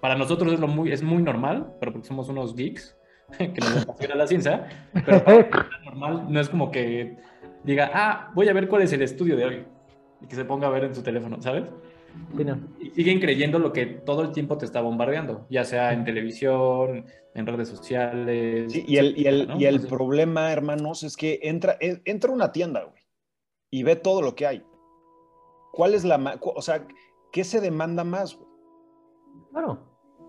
para nosotros es, lo muy, es muy normal, pero porque somos unos geeks que nos apasiona la ciencia, pero normal no es como que diga, ah, voy a ver cuál es el estudio de hoy. Y que se ponga a ver en su teléfono, ¿sabes? Y siguen creyendo lo que todo el tiempo te está bombardeando, ya sea en televisión, en redes sociales. y el, y el, y el problema, hermanos, es que entra, entra una tienda, güey, y ve todo lo que hay. ¿Cuál es la, o sea, qué se demanda más, güey? Claro,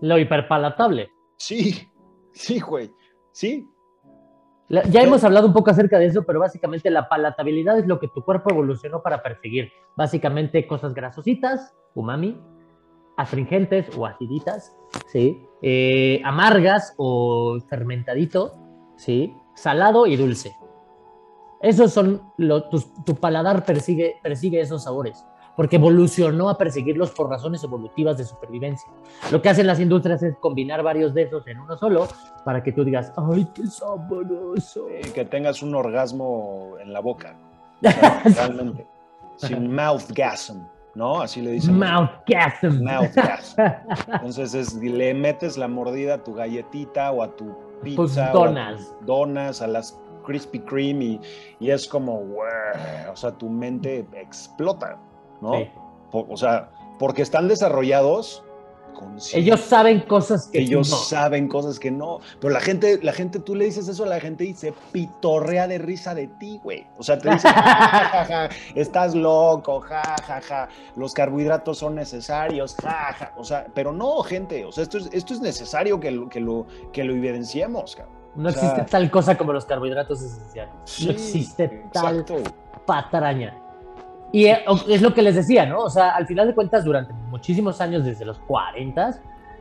lo hiperpalatable. Sí, sí, güey, sí. Ya hemos hablado un poco acerca de eso, pero básicamente la palatabilidad es lo que tu cuerpo evolucionó para perseguir. Básicamente cosas grasositas, umami, astringentes o aciditas, ¿sí? Eh, amargas o fermentadito, ¿sí? Salado y dulce. Esos son, tu, paladar persigue, persigue esos sabores, porque evolucionó a perseguirlos por razones evolutivas de supervivencia. Lo que hacen las industrias es combinar varios de esos en uno solo para que tú digas, ¡ay, qué sabroso! Y que tengas un orgasmo en la boca, realmente, sin mouthgasm. ¿no? Así le dicen. Mouthgasm. Mouthgasm. Entonces es, le metes la mordida a tu galletita o a tu pizza. donas. a donas, a las Krispy Kreme y, es como, o sea, tu mente explota, ¿no? O sea, porque están desarrollados ellos saben cosas que ellos saben cosas que no. Pero la gente, la gente, tú le dices eso a la gente y se pitorrea de risa de ti, güey. O sea, te dice, ja, estás loco, jajaja, ja, los carbohidratos son necesarios, jaja. O sea, pero no, gente, o sea, esto es, esto es necesario que lo, que lo, que lo evidenciemos, cabrón. No existe tal cosa como los carbohidratos esenciales. no existe tal patraña. Y es lo que les decía, ¿no? O sea, al final de cuentas, durante muchísimos años, desde los 40,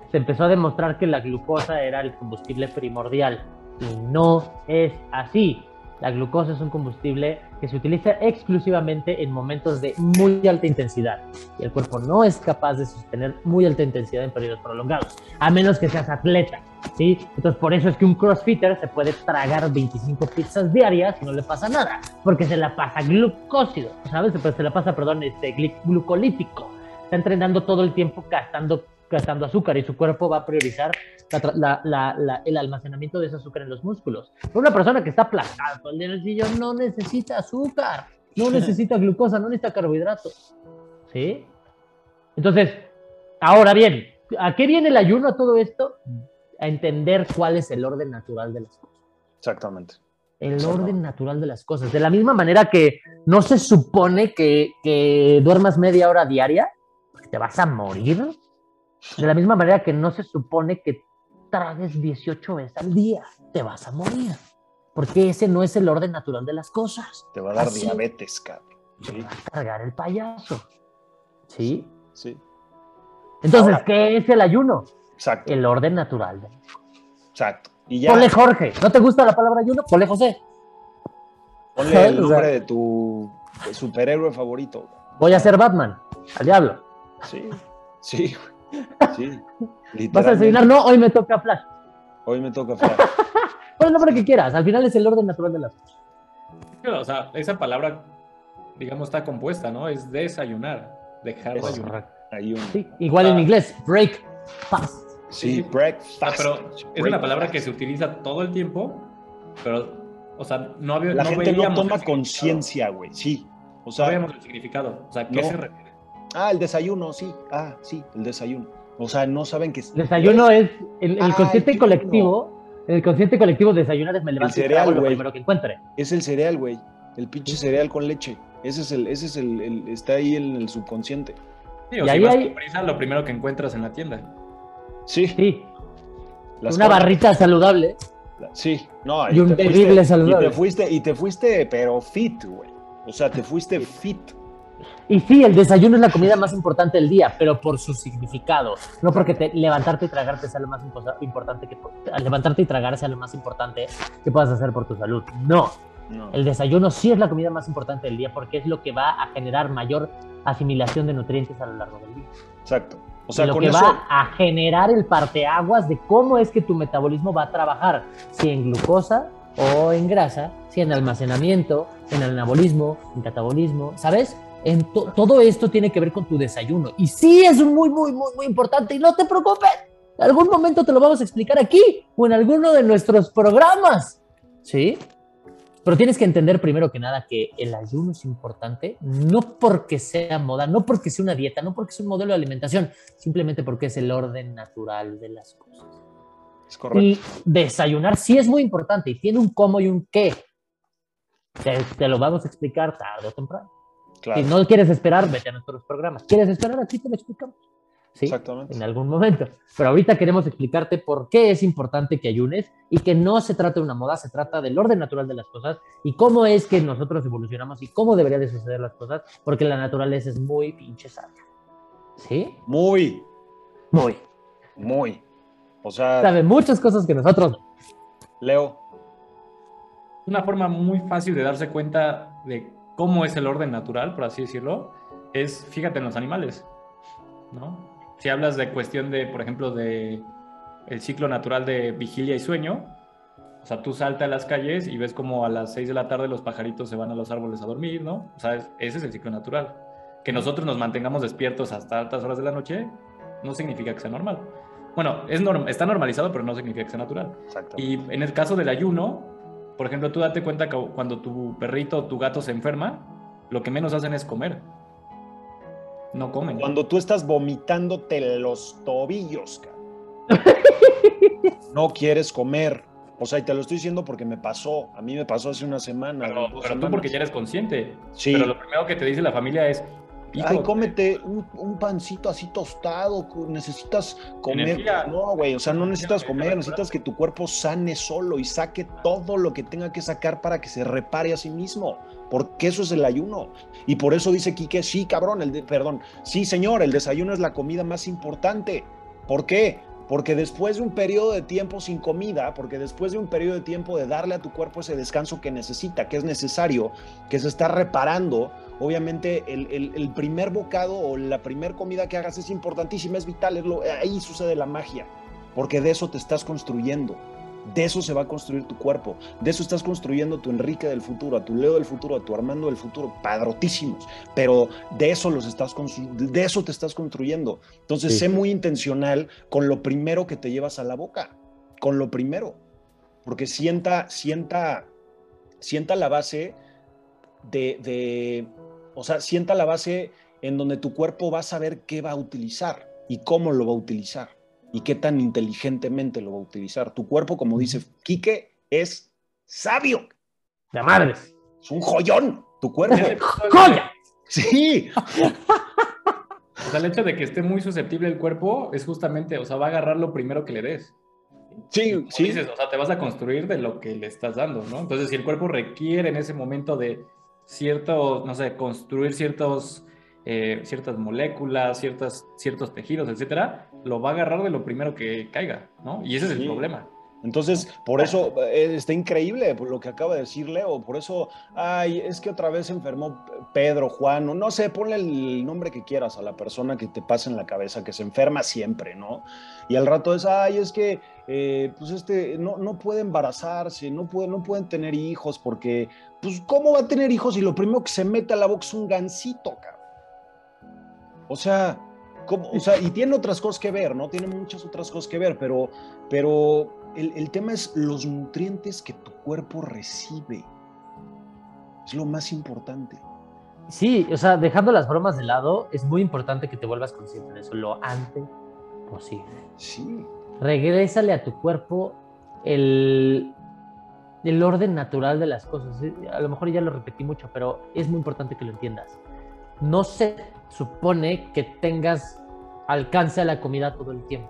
se empezó a demostrar que la glucosa era el combustible primordial. Y no es así. La glucosa es un combustible que se utiliza exclusivamente en momentos de muy alta intensidad. Y el cuerpo no es capaz de sostener muy alta intensidad en periodos prolongados, a menos que seas atleta. ¿sí? Entonces, por eso es que un crossfitter se puede tragar 25 pizzas diarias y no le pasa nada, porque se la pasa glucósido, ¿sabes? Pero se la pasa, perdón, este, glucolítico. Está entrenando todo el tiempo gastando, gastando azúcar y su cuerpo va a priorizar el almacenamiento de ese azúcar en los músculos. Pero una persona que está aplastada todo el día no necesita azúcar, no necesita glucosa, no necesita carbohidratos. ¿Sí? Entonces, ahora bien, ¿a qué viene el ayuno a todo esto? a entender cuál es el orden natural de las cosas. Exactamente. El orden natural de las cosas. De la misma manera que no se supone que, que duermas media hora diaria, porque te vas a morir. De la misma manera que no se supone que tragues 18 veces al día, te vas a morir. Porque ese no es el orden natural de las cosas. Te va a dar diabetes, cabrón. Te va a cargar el payaso. ¿Sí? Sí. Entonces, ¿qué es el ayuno? Exacto. El orden natural. Exacto. Y ya. Ponle Jorge. ¿No te gusta la palabra ayuno? Ponle José. Ponle el nombre de tu superhéroe favorito. Voy a ser Batman. Al diablo. Sí. Sí. Sí. ¿Vas a desayunar? No, hoy me toca Flash. Hoy me toca Flash. Pon el nombre que quieras. Al final es el orden natural de las cosas. o sea, esa palabra, digamos, está compuesta, ¿no? Es desayunar. Dejar de ayunar. Sí, igual en inglés, break fast. Sí, breakfast. Ah, pero es una palabra que se utiliza todo el tiempo, pero, o sea, no había. La gente no toma conciencia, güey, sí. O sea, no veíamos el significado. O sea, ¿qué se refiere? Ah, el desayuno, sí. Ah, sí, el desayuno. O sea, no saben que. Desayuno es, el, el consciente colectivo. El consciente colectivo desayunar es me levanto el cereal, lo primero que encuentre. Es el cereal, güey. El pinche cereal con leche. Ese es el, ese es el, está ahí en el subconsciente. Sí, o y si ahí vas hay... prisa, lo primero que encuentras en la tienda. Sí. Sí. Una barrita saludable. Sí, no. Y, un terrible saludable. Y te fuiste, y te fuiste, pero fit, güey. O sea, te fuiste fit. Y sí, el desayuno es la comida más importante del día, pero por su significado. No porque te, levantarte y tragarte sea lo más importante que levantarte y tragar sea lo más importante que puedas hacer por tu salud. No. no. El desayuno sí es la comida más importante del día porque es lo que va a generar mayor asimilación de nutrientes a lo largo del día. Exacto. O sea, lo que va a generar el parteaguas de cómo es que tu metabolismo va a trabajar, si en glucosa o en grasa, si en almacenamiento, en anabolismo, en catabolismo, ¿sabes? En todo esto tiene que ver con tu desayuno. Y sí es muy, muy, muy, muy importante. Y no te preocupes, en algún momento te lo vamos a explicar aquí o en alguno de nuestros programas. ¿Sí? Pero tienes que entender primero que nada que el ayuno es importante, no porque sea moda, no porque sea una dieta, no porque sea un modelo de alimentación, simplemente porque es el orden natural de las cosas. Es correcto. Y desayunar sí es muy importante y tiene un cómo y un qué. Te, te lo vamos a explicar tarde o temprano. Claro. Si no quieres esperar, vete a nuestros programas. ¿Quieres esperar? Aquí te lo explicamos. ¿Sí? Exactamente. En algún momento. Pero ahorita queremos explicarte por qué es importante que ayunes y que no se trata de una moda, se trata del orden natural de las cosas y cómo es que nosotros evolucionamos y cómo debería de suceder las cosas, porque la naturaleza es muy pinche sabia. ¿Sí? Muy, Muy. muy. O sea, Sabe muchas cosas que nosotros. Leo, Una forma muy fácil de darse cuenta de cómo es el orden natural, por así decirlo, es fíjate en los animales, ¿no? Si hablas de cuestión de, por ejemplo, de el ciclo natural de vigilia y sueño, o sea, tú saltas a las calles y ves como a las 6 de la tarde los pajaritos se van a los árboles a dormir, ¿no? O sea, es- ese es el ciclo natural. Que nosotros nos mantengamos despiertos hasta altas horas de la noche no significa que sea normal. Bueno, es norm- está normalizado, pero no significa que sea natural. exacto. Y en el caso del ayuno, por ejemplo, tú date cuenta que cuando tu perrito o tu gato se enferma, lo que menos hacen es comer. No comen. Cuando tú estás vomitándote los tobillos, cabrón. no quieres comer. O sea, y te lo estoy diciendo porque me pasó. A mí me pasó hace una semana. Pero, pero tú porque ya eres consciente. Sí. Pero lo primero que te dice la familia es, hijo, Ay, cómete un, un pancito así tostado, necesitas comer. Energía. No, güey, o sea, no necesitas comer, necesitas que tu cuerpo sane solo y saque todo lo que tenga que sacar para que se repare a sí mismo, porque eso es el ayuno. Y por eso dice Quique, sí, cabrón, el de- perdón, sí, señor, el desayuno es la comida más importante. ¿Por qué? Porque después de un periodo de tiempo sin comida, porque después de un periodo de tiempo de darle a tu cuerpo ese descanso que necesita, que es necesario, que se está reparando, obviamente el, primer bocado o la primer comida que hagas es importantísima, es vital, es lo- ahí sucede la magia, porque de eso te estás construyendo, de eso se va a construir tu cuerpo, de eso estás construyendo tu Enrique del futuro, a tu Leo del futuro, a tu Armando del futuro, padrotísimos, pero de eso los estás de eso te estás construyendo. Entonces, Sí. sé muy intencional con lo primero que te llevas a la boca, con lo primero, porque sienta, sienta, sienta la base de, de, o sea, sienta la base en donde tu cuerpo va a saber qué va a utilizar y cómo lo va a utilizar y qué tan inteligentemente lo va a utilizar. Tu cuerpo, como dice Quique, es sabio, La madres. es un joyón, tu cuerpo. ¡Joya! Sí, O sea, el hecho de que esté muy susceptible el cuerpo es justamente, o sea, va a agarrar lo primero que le des. sí, Como sí. dices, o sea, te vas a construir de lo que le estás dando, ¿no? Entonces, si el cuerpo requiere en ese momento de cierto, no sé, construir ciertos, eh, ciertas moléculas, ciertas, ciertos tejidos, etcétera, lo va a agarrar de lo primero que caiga, ¿no? Y ese es Sí. el problema. Entonces, por eso eh, está increíble lo que acaba de decir Leo. Por eso, ay, es que otra vez se enfermó Pedro, Juan, o no sé, ponle el nombre que quieras a la persona que te pasa en la cabeza, que se enferma siempre, ¿no? Y al rato es, ay, es que, eh, pues este, no, no puede embarazarse, no, puede, no pueden tener hijos, porque, pues, ¿cómo va a tener hijos si lo primero que se mete a la boca es un gansito, cabrón? O sea, ¿cómo? o sea, y tiene otras cosas que ver, ¿no? Tiene muchas otras cosas que ver, pero, pero el, el tema es los nutrientes que tu cuerpo recibe. Es lo más importante. Sí, o sea, dejando las bromas de lado, es muy importante que te vuelvas consciente de eso lo antes posible. Sí, Regrésale a tu cuerpo el, el orden natural de las cosas. A lo mejor ya lo repetí mucho, pero es muy importante que lo entiendas. No se supone que tengas alcance a la comida todo el tiempo.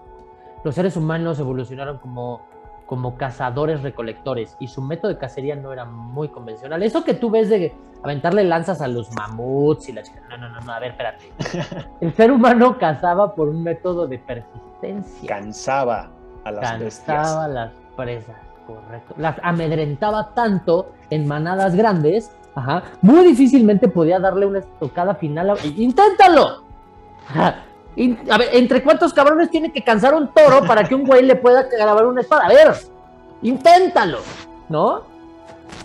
Los seres humanos evolucionaron como, como cazadores recolectores y su método de cacería no era muy convencional. Eso que tú ves de aventarle lanzas a los mamuts y la chica, no, no, no, no, a ver, espérate. El ser humano cazaba por un método de persistencia. cansaba a las Cansaba bestias. a las presas, correcto. Las amedrentaba tanto en manadas grandes, muy difícilmente podía darle una estocada final. a- ¡Inténtalo! A ver, ¿entre cuántos cabrones tiene que cansar un toro para que un güey le pueda grabar una espada? A ver, inténtalo, ¿no?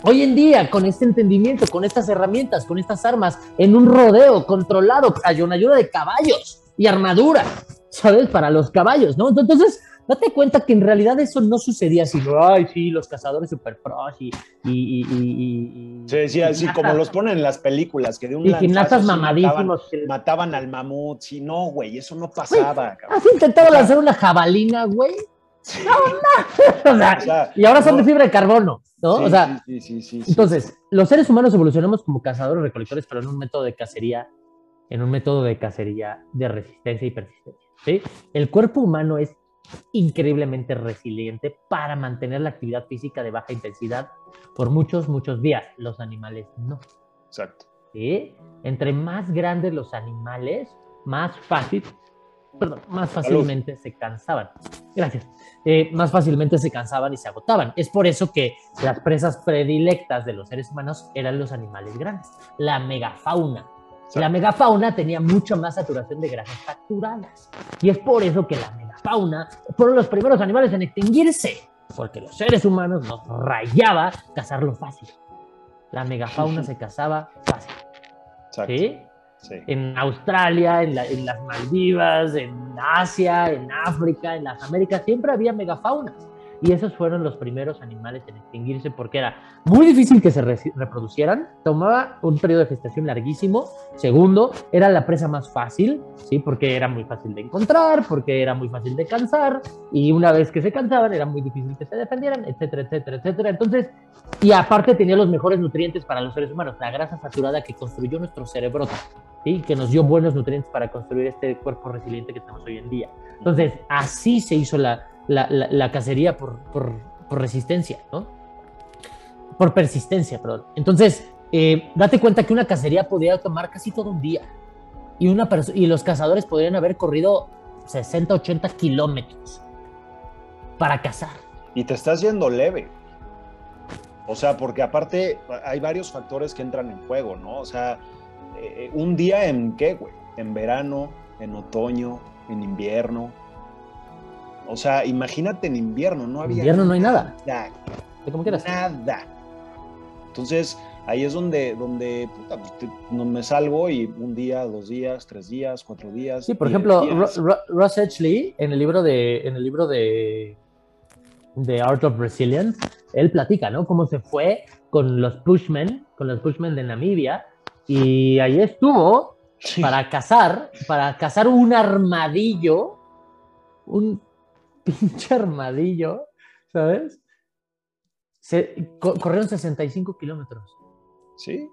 Hoy en día, con este entendimiento, con estas herramientas, con estas armas, en un rodeo controlado, con ayuda de caballos y armadura, ¿sabes? Para los caballos, ¿no? Entonces, date cuenta que en realidad eso no sucedía, sino, ay, sí, los cazadores super pros y... y, y, sí, sí, así como los ponen en las películas, que de un Y gimnastas mamadísimos. Mataban, que... mataban, al mamut, sí, no, güey, eso no pasaba. ¿Has intentado lanzar una jabalina, güey? No, no. O sea, y ahora son de fibra de carbono, ¿no? Sí, o sea, sí, sí, sí, entonces, los seres humanos evolucionamos como cazadores recolectores, pero en un método de cacería, en un método de cacería de resistencia y persistencia, ¿sí? El cuerpo humano es increíblemente resiliente para mantener la actividad física de baja intensidad por muchos, muchos días. Los animales no. Exacto. ¿Sí? Entre más grandes los animales, más fácil, perdón, más fácilmente Salud. se cansaban. Gracias. Eh, más fácilmente se cansaban y se agotaban. Es por eso que las presas predilectas de los seres humanos eran los animales grandes, la megafauna. Exacto. La megafauna tenía mucha más saturación de grasas saturadas. Y es por eso que la megafauna fueron los primeros animales en extinguirse, porque los seres humanos nos rayaba cazarlo fácil. La megafauna se cazaba fácil. Exacto. ¿Sí? Sí. En Australia, en, la, en, las Maldivas, en Asia, en África, en las Américas, siempre había megafaunas. Y esos fueron los primeros animales en extinguirse porque era muy difícil que se re reproducieran, tomaba un periodo de gestación larguísimo. Segundo, era la presa más fácil, ¿sí? porque era muy fácil de encontrar, porque era muy fácil de cansar, y una vez que se cansaban era muy difícil que se defendieran, etcétera, etcétera, etcétera. Entonces, y aparte tenía los mejores nutrientes para los seres humanos, la grasa saturada que construyó nuestro cerebro, ¿sí? que nos dio buenos nutrientes para construir este cuerpo resiliente que tenemos hoy en día. Entonces, así se hizo la, la, la, cacería por, por, resistencia, ¿no? Por persistencia, perdón. Entonces, eh, date cuenta que una cacería podía tomar casi todo un día. Y, una y los cazadores podrían haber corrido 60, 80 kilómetros para cazar. Y te estás yendo leve. O sea, porque aparte hay varios factores que entran en juego, ¿no? O sea, eh, un día en qué, güey? En verano, en otoño, en invierno. O sea, imagínate en invierno, no había. En invierno no hay nada. nada ¿Cómo quieras? Nada. Entonces, ahí es donde, donde puta, pues, te, no me salgo y un día, dos días, tres días, cuatro días. Sí, por ejemplo, Ross Edgley, en el libro de, en el libro de, de Art of Resilience, él platica, ¿no? Cómo se fue con los Bushmen, con los Bushmen de Namibia, y ahí estuvo sí. para cazar, para cazar un armadillo, un pinche armadillo, ¿sabes? Se, co corrieron 65 kilómetros. Sí.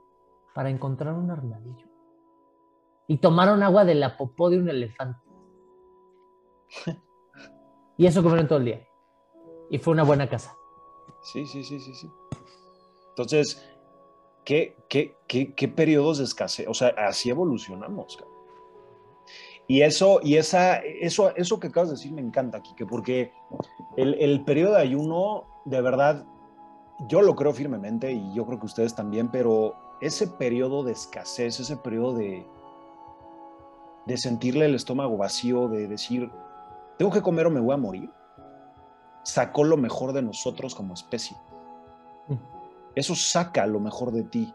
Para encontrar un armadillo. Y tomaron agua de la popó de un elefante. y eso comieron todo el día. Y fue una buena casa. Sí, sí, sí, sí, sí. Entonces, ¿qué, qué, qué, qué periodos de escasez? O sea, así evolucionamos, cabrón. Y eso, y esa, eso, eso que acabas de decir me encanta, Kike, porque el, el, periodo de ayuno, de verdad, yo lo creo firmemente y yo creo que ustedes también, pero ese periodo de escasez, ese periodo de, de sentirle el estómago vacío, de decir, tengo que comer o me voy a morir, sacó lo mejor de nosotros como especie. Eso saca lo mejor de ti.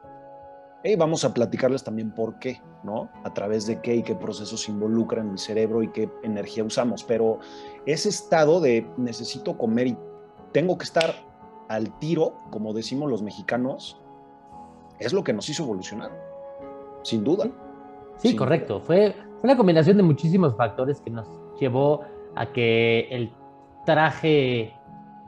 Y vamos a platicarles también por qué, ¿no? A través de qué y qué procesos involucran el cerebro y qué energía usamos. Pero ese estado de necesito comer y tengo que estar al tiro, como decimos los mexicanos, es lo que nos hizo evolucionar, sin duda. Sí, sin correcto. Duda. Fue, fue una combinación de muchísimos factores que nos llevó a que el traje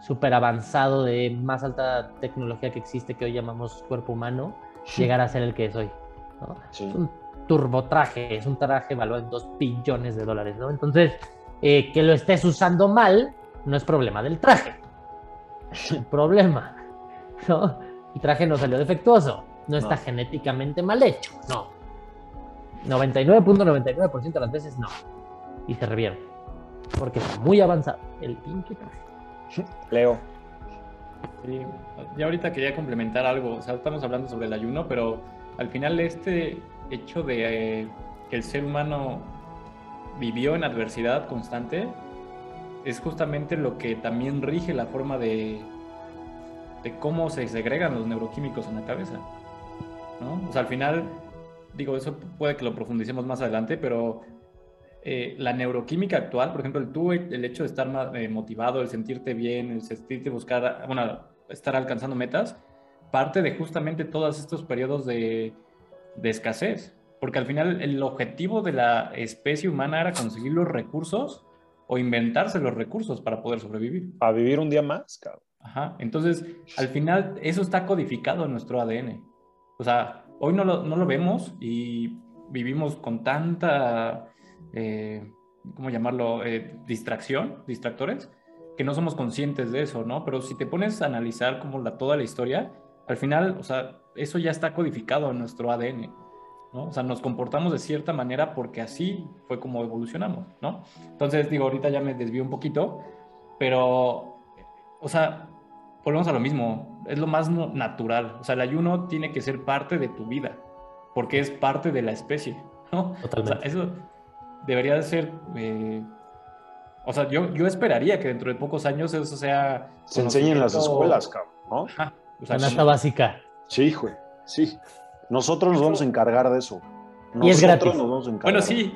súper avanzado de más alta tecnología que existe, que hoy llamamos cuerpo humano, llegar a ser el que es hoy. ¿no? Sí. Es un turbotraje, es un traje valuado en 2 billones de dólares, ¿no? Entonces, eh, que lo estés usando mal no es problema del traje. Es un problema, ¿no? El traje no salió defectuoso, no está genéticamente mal hecho, no. 99.99% .99 de las veces no. Y se revierte. Porque está muy avanzado el pinche traje. Leo. Sí, ya ahorita quería complementar algo, o sea, estamos hablando sobre el ayuno, pero al final este hecho de eh, que el ser humano vivió en adversidad constante es justamente lo que también rige la forma de, de cómo se segregan los neuroquímicos en la cabeza, ¿no? O sea, al final, digo, eso puede que lo profundicemos más adelante, pero eh, la neuroquímica actual, por ejemplo, el, tú, el hecho de estar eh, motivado, el sentirte bien, el sentirte buscar, bueno, estar alcanzando metas, parte de justamente todos estos periodos de, de escasez. Porque al final el objetivo de la especie humana era conseguir los recursos o inventarse los recursos para poder sobrevivir. A vivir un día más, cabrón. Ajá. Entonces, al final, eso está codificado en nuestro ADN. O sea, hoy no lo, no lo vemos y vivimos con tanta, eh, ¿cómo llamarlo? Eh, distracción, distractores, que no somos conscientes de eso, ¿no? Pero si te pones a analizar como la, toda la historia, al final, o sea, eso ya está codificado en nuestro ADN. ¿no? O sea, nos comportamos de cierta manera porque así fue como evolucionamos, ¿no? Entonces, digo, ahorita ya me desvío un poquito, pero, o sea, volvemos a lo mismo, es lo más natural. O sea, el ayuno tiene que ser parte de tu vida, porque es parte de la especie, ¿no? Totalmente. O sea, eso debería de ser... Eh, o sea, yo, yo esperaría que dentro de pocos años eso sea... Se enseñe en las escuelas, cabrón, ¿no? Ajá. O sea, básica. Sí, güey, sí. Nosotros nos vamos a encargar de eso. Nosotros y es gratis. Nos vamos a encargar. Bueno, sí,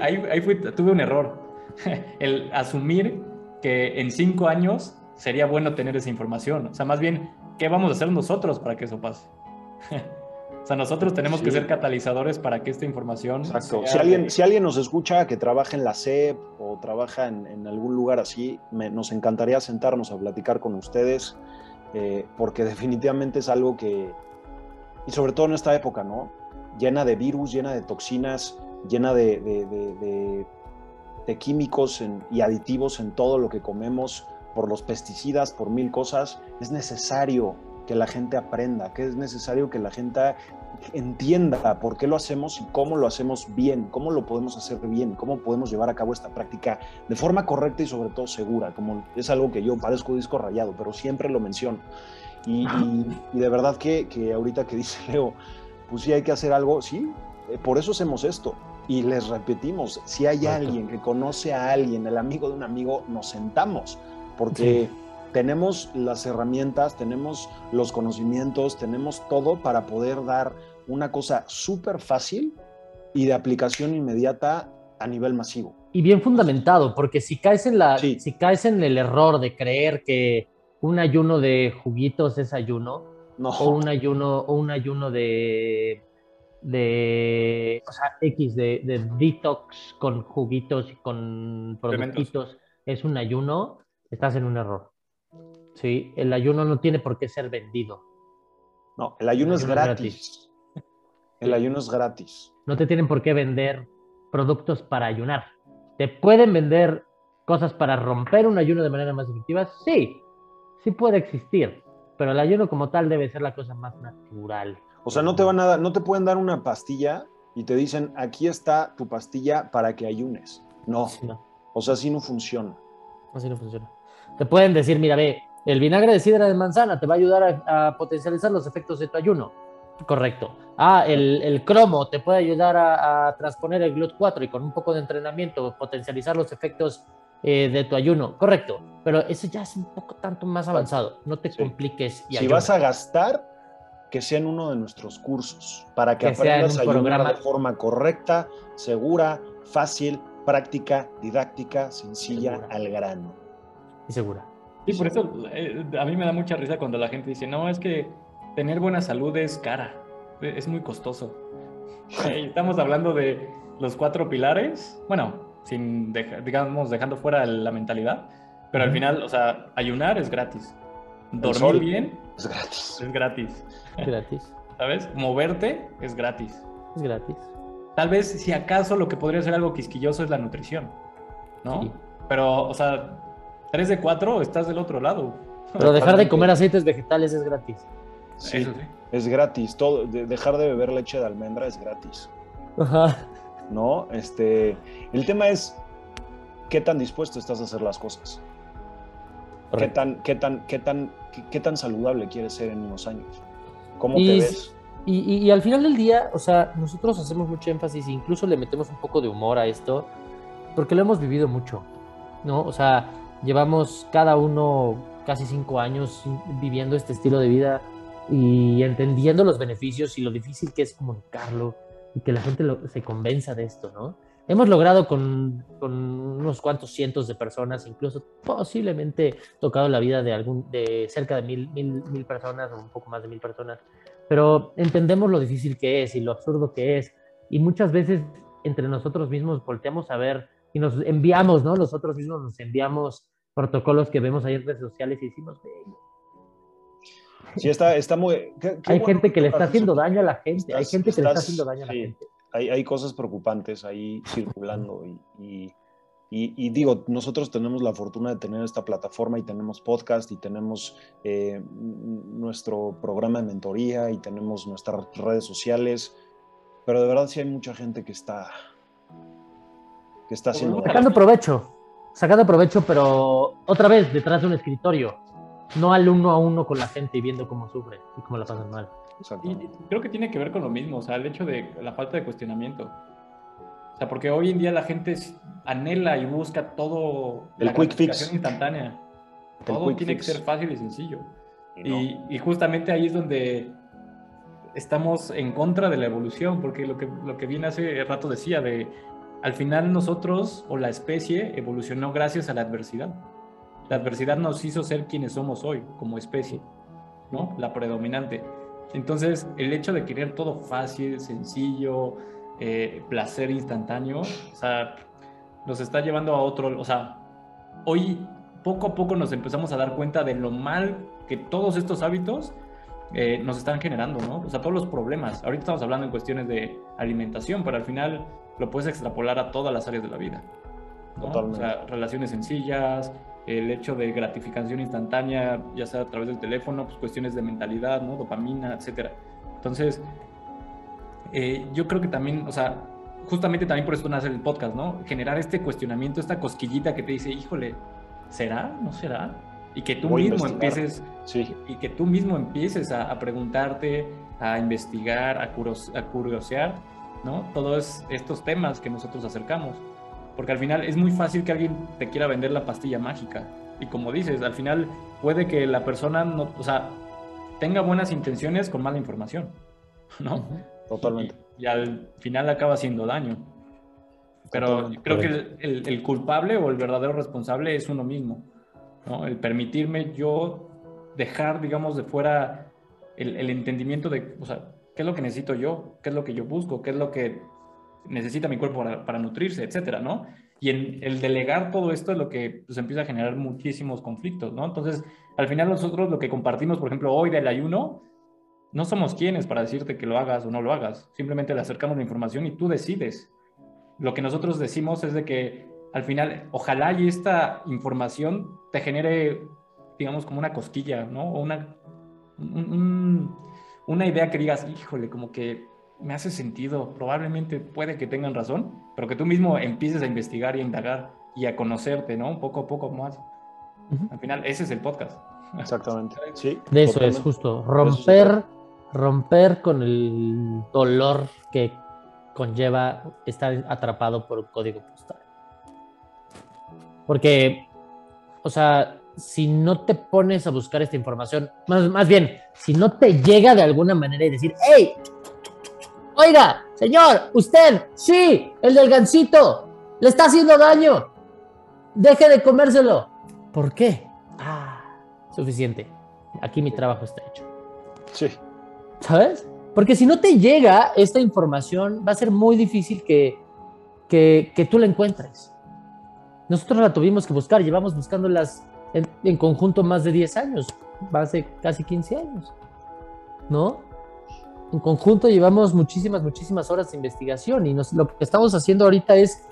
Ahí, ahí tuve un error. El asumir que en cinco años sería bueno tener esa información. O sea, más bien, ¿qué vamos a hacer nosotros para que eso pase? sea, nosotros tenemos que ser catalizadores para que esta información... Exacto. Si alguien, si alguien nos escucha que trabaja en la SEP o trabaja en, algún lugar así, nos encantaría sentarnos a platicar con ustedes, eh, porque definitivamente es algo que, y sobre todo en esta época, ¿no? Llena de virus, llena de toxinas, llena de, de, químicos y aditivos en todo lo que comemos, por los pesticidas, por mil cosas, es necesario que la gente aprenda, que es necesario que la gente entienda por qué lo hacemos y cómo lo hacemos bien, cómo lo podemos hacer bien, cómo podemos llevar a cabo esta práctica de forma correcta y sobre todo segura, como es algo que yo parezco disco rayado, pero siempre lo menciono. Y, de verdad que, que, ahorita que dice Leo, pues sí hay que hacer algo, sí, eh, por eso hacemos esto. Y les repetimos, si hay alguien que conoce a alguien, el amigo de un amigo, nos sentamos, porque tenemos las herramientas, tenemos los conocimientos, tenemos todo para poder dar una cosa súper fácil y de aplicación inmediata a nivel masivo. Y bien fundamentado, porque si caes en la, si caes en el error de creer que un ayuno de juguitos es ayuno, o un ayuno, o un ayuno de, de o sea, X, de, detox con juguitos y con productitos, es un ayuno, estás en un error. Sí, el ayuno no tiene por qué ser vendido. No, el ayuno, es, gratis. El ayuno es gratis. No te tienen por qué vender productos para ayunar. ¿Te pueden vender cosas para romper un ayuno de manera más efectiva? Sí, sí puede existir, pero el ayuno como tal debe ser la cosa más natural. O sea, no te van a dar, no te pueden dar una pastilla y te dicen, aquí está tu pastilla para que ayunes. No. O sea, así no funciona. Así no funciona. Te pueden decir, mira, ve, el vinagre de sidra de manzana te va a ayudar a, potencializar los efectos de tu ayuno. Correcto. Ah, el, cromo te puede ayudar a, transponer el GLUT4 y con un poco de entrenamiento potencializar los efectos eh, de tu ayuno. Correcto. Pero eso ya es un poco tanto más avanzado. No te compliques. Y si vas a gastar, que sea en uno de nuestros cursos para que, aprendas a ayunar de forma correcta, segura, fácil, práctica, didáctica, sencilla, al grano. Y segura. Sí, por eso eh, a mí me da mucha risa cuando la gente dice, no, es que tener buena salud es cara, es muy costoso. Estamos hablando de los cuatro pilares, bueno, sin digamos, dejando fuera la mentalidad, pero al final, o sea, ayunar es gratis. Dormir bien es gratis. Es gratis. Es gratis. ¿Sabes? Moverte es gratis. Es gratis. Tal vez, si acaso, lo que podría ser algo quisquilloso es la nutrición, ¿no? Pero, o sea, 3 de 4 estás del otro lado. Pero dejar de comer aceites vegetales es gratis. Sí, es gratis. Todo, dejar de beber leche de almendra es gratis. Ajá. ¿No? Este, el tema es qué tan dispuesto estás a hacer las cosas. ¿Qué tan, qué, tan, qué, tan, qué, tan saludable quieres ser en unos años? ¿Cómo te ves? Y, y, al final del día, o sea, nosotros hacemos mucho énfasis, incluso le metemos un poco de humor a esto, porque lo hemos vivido mucho, ¿no? O sea, llevamos cada uno casi cinco años viviendo este estilo de vida y entendiendo los beneficios y lo difícil que es comunicarlo y que la gente se convenza de esto, ¿no? hemos logrado con, con, unos cuantos cientos de personas, incluso posiblemente tocado la vida de, algún, de cerca de mil, mil, mil personas o un poco más de mil personas, pero entendemos lo difícil que es y lo absurdo que es. Y muchas veces entre nosotros mismos volteamos a ver y nos enviamos, ¿no? Nosotros mismos nos enviamos protocolos que vemos ahí en redes sociales y decimos, Sí, está, está muy... hay gente que le está haciendo daño a la gente, hay gente que le está haciendo daño a la gente. Hay, hay, cosas preocupantes ahí circulando y, y, y, digo, nosotros tenemos la fortuna de tener esta plataforma y tenemos podcast y tenemos eh, nuestro programa de mentoría y tenemos nuestras redes sociales, pero de verdad sí hay mucha gente que está, que está haciendo... Sacando provecho, sacando provecho, pero otra vez detrás de un escritorio, no al uno a uno con la gente y viendo cómo sufre y cómo la pasan mal. Y creo que tiene que ver con lo mismo, o sea, el hecho de la falta de cuestionamiento. O sea, porque hoy en día la gente anhela y busca todo el la quick fix instantánea. todo tiene que ser fácil y sencillo. Y, y, justamente ahí es donde estamos en contra de la evolución, porque lo que, lo que bien hace rato decía, de al final nosotros o la especie evolucionó gracias a la adversidad. La adversidad nos hizo ser quienes somos hoy como especie, ¿no? La predominante. Entonces, el hecho de querer todo fácil, sencillo, eh, placer instantáneo, o sea, nos está llevando a otro, o sea, hoy poco a poco nos empezamos a dar cuenta de lo mal que todos estos hábitos eh, nos están generando, ¿no? O sea, todos los problemas. Ahorita estamos hablando en cuestiones de alimentación, pero al final lo puedes extrapolar a todas las áreas de la vida. ¿no? O sea, relaciones sencillas, el hecho de gratificación instantánea, ya sea a través del teléfono, pues cuestiones de mentalidad, ¿no? Dopamina, etcétera. Entonces, eh, yo creo que también, o sea, justamente también por eso nace el podcast, ¿no? Generar este cuestionamiento, esta cosquillita que te dice, híjole, ¿será? ¿No será? Y que tú mismo empieces, sí. y que tú mismo empieces a, preguntarte, a investigar, a, a curiosear, ¿no? Todos estos temas que nosotros acercamos. Porque al final es muy fácil que alguien te quiera vender la pastilla mágica. Y como dices, al final puede que la persona no, o sea, tenga buenas intenciones con mala información, ¿no? Totalmente. Y, al final acaba haciendo daño. Pero creo que el, el, culpable o el verdadero responsable es uno mismo, ¿no? El permitirme yo dejar, digamos, de fuera el, el entendimiento de, o sea, qué es lo que necesito yo, qué es lo que yo busco, qué es lo que necesita mi cuerpo para, nutrirse, etcétera, ¿no? Y en el delegar todo esto es lo que pues, empieza a generar muchísimos conflictos, ¿no? Entonces, al final nosotros lo que compartimos, por ejemplo, hoy del ayuno, no somos quienes para decirte que lo hagas o no lo hagas. Simplemente le acercamos la información y tú decides. Lo que nosotros decimos es de que al final, ojalá y esta información te genere, digamos, como una cosquilla, ¿no? O una, una idea que digas, híjole, como que me hace sentido, probablemente puede que tengan razón, pero que tú mismo empieces a investigar y a indagar y a conocerte, ¿no? Un poco a poco más. Al final, ese es el podcast. Exactamente. Sí. De eso es justo, romper, romper con el dolor que conlleva estar atrapado por un código postal. Porque, o sea, si no te pones a buscar esta información, más, más bien, si no te llega de alguna manera y decir, hey, Oiga, señor, usted, sí, el del gancito, le está haciendo daño. Deje de comérselo. ¿Por qué? Ah, suficiente. Aquí mi trabajo está hecho. Sí. ¿Sabes? Porque si no te llega esta información, va a ser muy difícil que, que, tú la encuentres. Nosotros la tuvimos que buscar, llevamos buscándolas en, en conjunto más de 10 años, hace casi 15 años. ¿No? En conjunto llevamos muchísimas, muchísimas horas de investigación y lo que estamos haciendo ahorita es,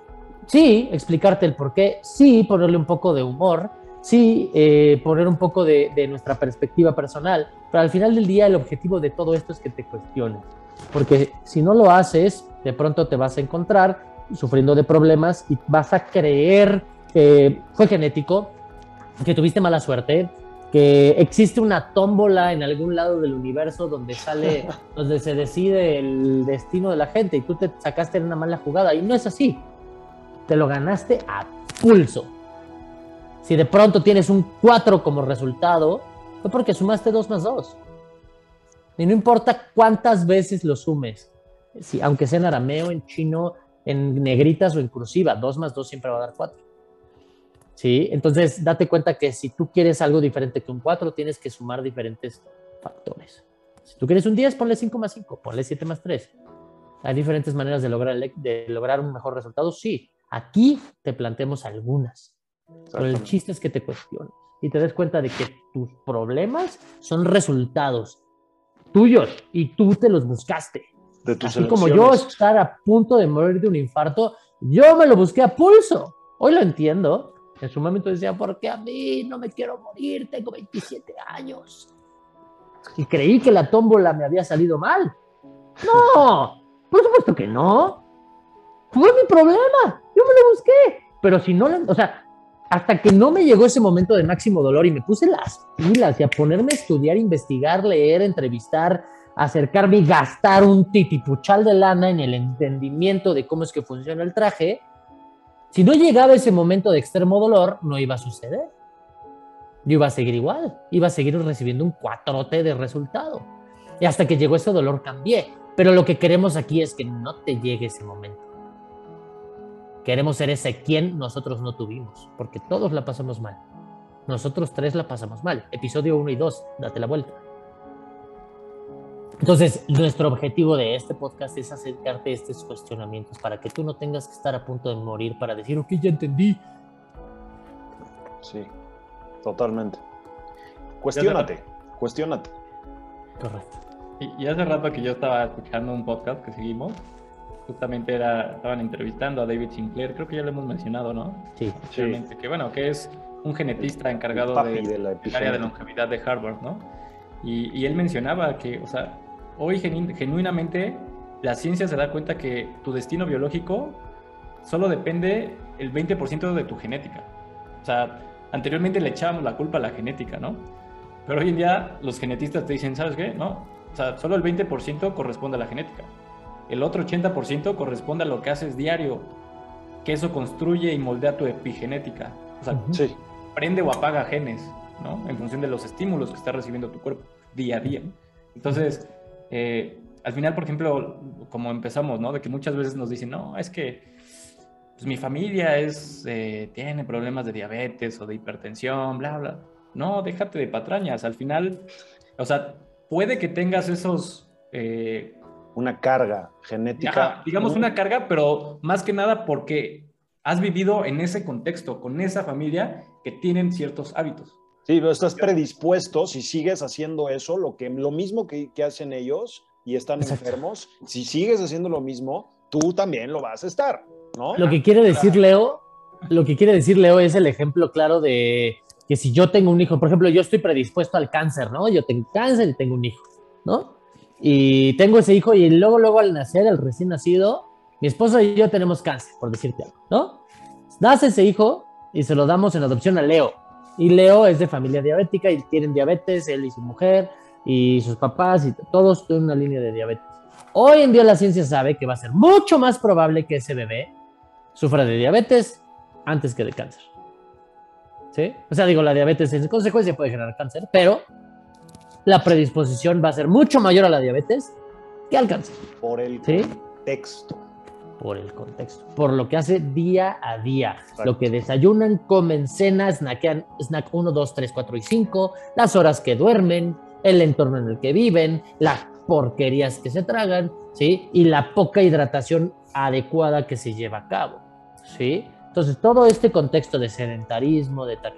sí, explicarte el por qué, sí, ponerle un poco de humor, sí, eh, poner un poco de, nuestra perspectiva personal, pero al final del día el objetivo de todo esto es que te cuestiones, porque si no lo haces, de pronto te vas a encontrar sufriendo de problemas y vas a creer que fue genético, que tuviste mala suerte, que existe una tómbola en algún lado del universo donde sale, donde se decide el destino de la gente y tú te sacaste en una mala jugada y no es así. Te lo ganaste a pulso. Si de pronto tienes un 4 como resultado, fue porque sumaste 2 más 2. Y no importa cuántas veces lo sumes, si, aunque sea en arameo, en chino, en negritas o en cursiva. 2 más 2 siempre va a dar 4. ¿Sí? Entonces, date cuenta que si tú quieres algo diferente que un 4, tienes que sumar diferentes factores. Si tú quieres un 10, ponle 5 más 5, ponle 7 más 3. ¿Hay diferentes maneras de lograr, de lograr un mejor resultado? Sí. Aquí te planteamos algunas. Pero el chiste es que te cuestiones y te des cuenta de que tus problemas son resultados tuyos y tú te los buscaste. De tus Así como yo estar a punto de morir de un infarto, yo me lo busqué a pulso. Hoy lo entiendo. En su momento decía, porque a mí no me quiero morir, tengo 27 años. Y creí que la tómbola me había salido mal. No, por supuesto que no. Fue mi problema. Yo me lo busqué. Pero si no, o sea, hasta que no me llegó ese momento de máximo dolor y me puse las pilas y a ponerme a estudiar, investigar, leer, entrevistar, acercarme y gastar un titipuchal de lana en el entendimiento de cómo es que funciona el traje, si no llegaba ese momento de extremo dolor, no iba a suceder. Yo iba a seguir igual, iba a seguir recibiendo un cuatrote de resultado. Y hasta que llegó ese dolor cambié. Pero lo que queremos aquí es que no te llegue ese momento. Queremos ser ese quien nosotros no tuvimos, porque todos la pasamos mal. Nosotros tres la pasamos mal. Episodio 1 y 2, date la vuelta. Entonces, nuestro objetivo de este podcast es acercarte a estos cuestionamientos para que tú no tengas que estar a punto de morir para decir, ok, ya entendí. Sí, totalmente. Cuestiónate, cuestiónate. Correcto. Y, hace rato que yo estaba escuchando un podcast que seguimos, justamente era, estaban entrevistando a David Sinclair, creo que ya lo hemos mencionado, ¿no? Sí. sí. Que bueno, que es un genetista encargado de, de la área de longevidad de Harvard, ¿no? Y, y, él mencionaba que, o sea, hoy genuinamente la ciencia se da cuenta que tu destino biológico solo depende el 20% de tu genética. O sea, anteriormente le echábamos la culpa a la genética, ¿no? Pero hoy en día los genetistas te dicen, ¿sabes qué? No, o sea, solo el 20% corresponde a la genética. El otro 80% corresponde a lo que haces diario, que eso construye y moldea tu epigenética. O sea, prende o apaga genes, ¿no? En función de los estímulos que está recibiendo tu cuerpo día a día. Entonces, eh, al final, por ejemplo, como empezamos, ¿no? De que muchas veces nos dicen, no, es que pues, mi familia es, eh, tiene problemas de diabetes o de hipertensión, bla, bla. No, déjate de patrañas. Al final, o sea, puede que tengas esos... Eh, una carga genética. digamos una carga, pero más que nada porque has vivido en ese contexto, con esa familia que tienen ciertos hábitos. Sí, pero estás predispuesto, si sigues haciendo eso, lo, que, lo mismo que, hacen ellos y están enfermos, si sigues haciendo lo mismo, tú también lo vas a estar, ¿no? Lo que quiere decir Leo, lo que quiere decir Leo es el ejemplo claro de que si yo tengo un hijo, por ejemplo, yo estoy predispuesto al cáncer, ¿no? Yo tengo cáncer y tengo un hijo, ¿no? Y tengo ese hijo y luego, luego al nacer, el recién nacido, mi esposa y yo tenemos cáncer, por decirte algo, ¿no? Nace ese hijo y se lo damos en adopción a Leo. Y Leo es de familia diabética y tienen diabetes, él y su mujer y sus papás y todos tienen una línea de diabetes. Hoy en día la ciencia sabe que va a ser mucho más probable que ese bebé sufra de diabetes antes que de cáncer. ¿Sí? O sea, digo, la diabetes en consecuencia puede generar cáncer, pero la predisposición va a ser mucho mayor a la diabetes que al cáncer. Por el contexto por el contexto, por lo que hace día a día, lo que desayunan, comen, cenan, snackean, snack 1, 2, 3, 4 y 5, las horas que duermen, el entorno en el que viven, las porquerías que se tragan, ¿sí? Y la poca hidratación adecuada que se lleva a cabo, ¿sí? Entonces, todo este contexto de sedentarismo, de ta,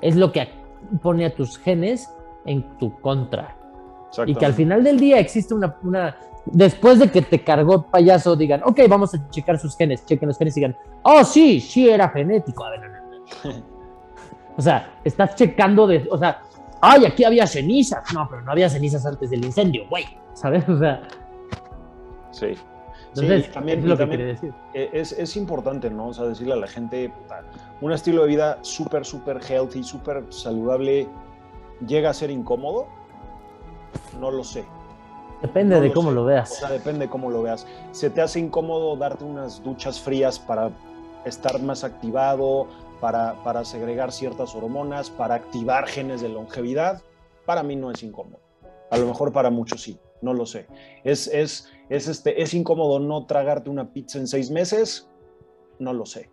es lo que pone a tus genes en tu contra. Y que al final del día existe una, una después de que te cargó payaso, digan, ok, vamos a checar sus genes, chequen los genes y digan, oh, sí, sí era genético. A ver, no, no, O sea, estás checando de, o sea, ay, aquí había cenizas. No, pero no había cenizas antes del incendio, güey. ¿Sabes? O sea. Sí. Entonces, también, es lo que quiere decir. E, es, es, importante, ¿no? O sea, decirle a la gente, un estilo de vida súper, súper healthy, súper saludable, llega a ser incómodo. No lo sé. Depende de cómo lo veas. O sea, depende de cómo lo veas. ¿Se te hace incómodo darte unas duchas frías para estar más activado, para, para segregar ciertas hormonas, para activar genes de longevidad? Para mí no es incómodo. A lo mejor para muchos sí. no lo sé. Es, es, es, este, es incómodo no tragarte una pizza en seis meses, no lo sé.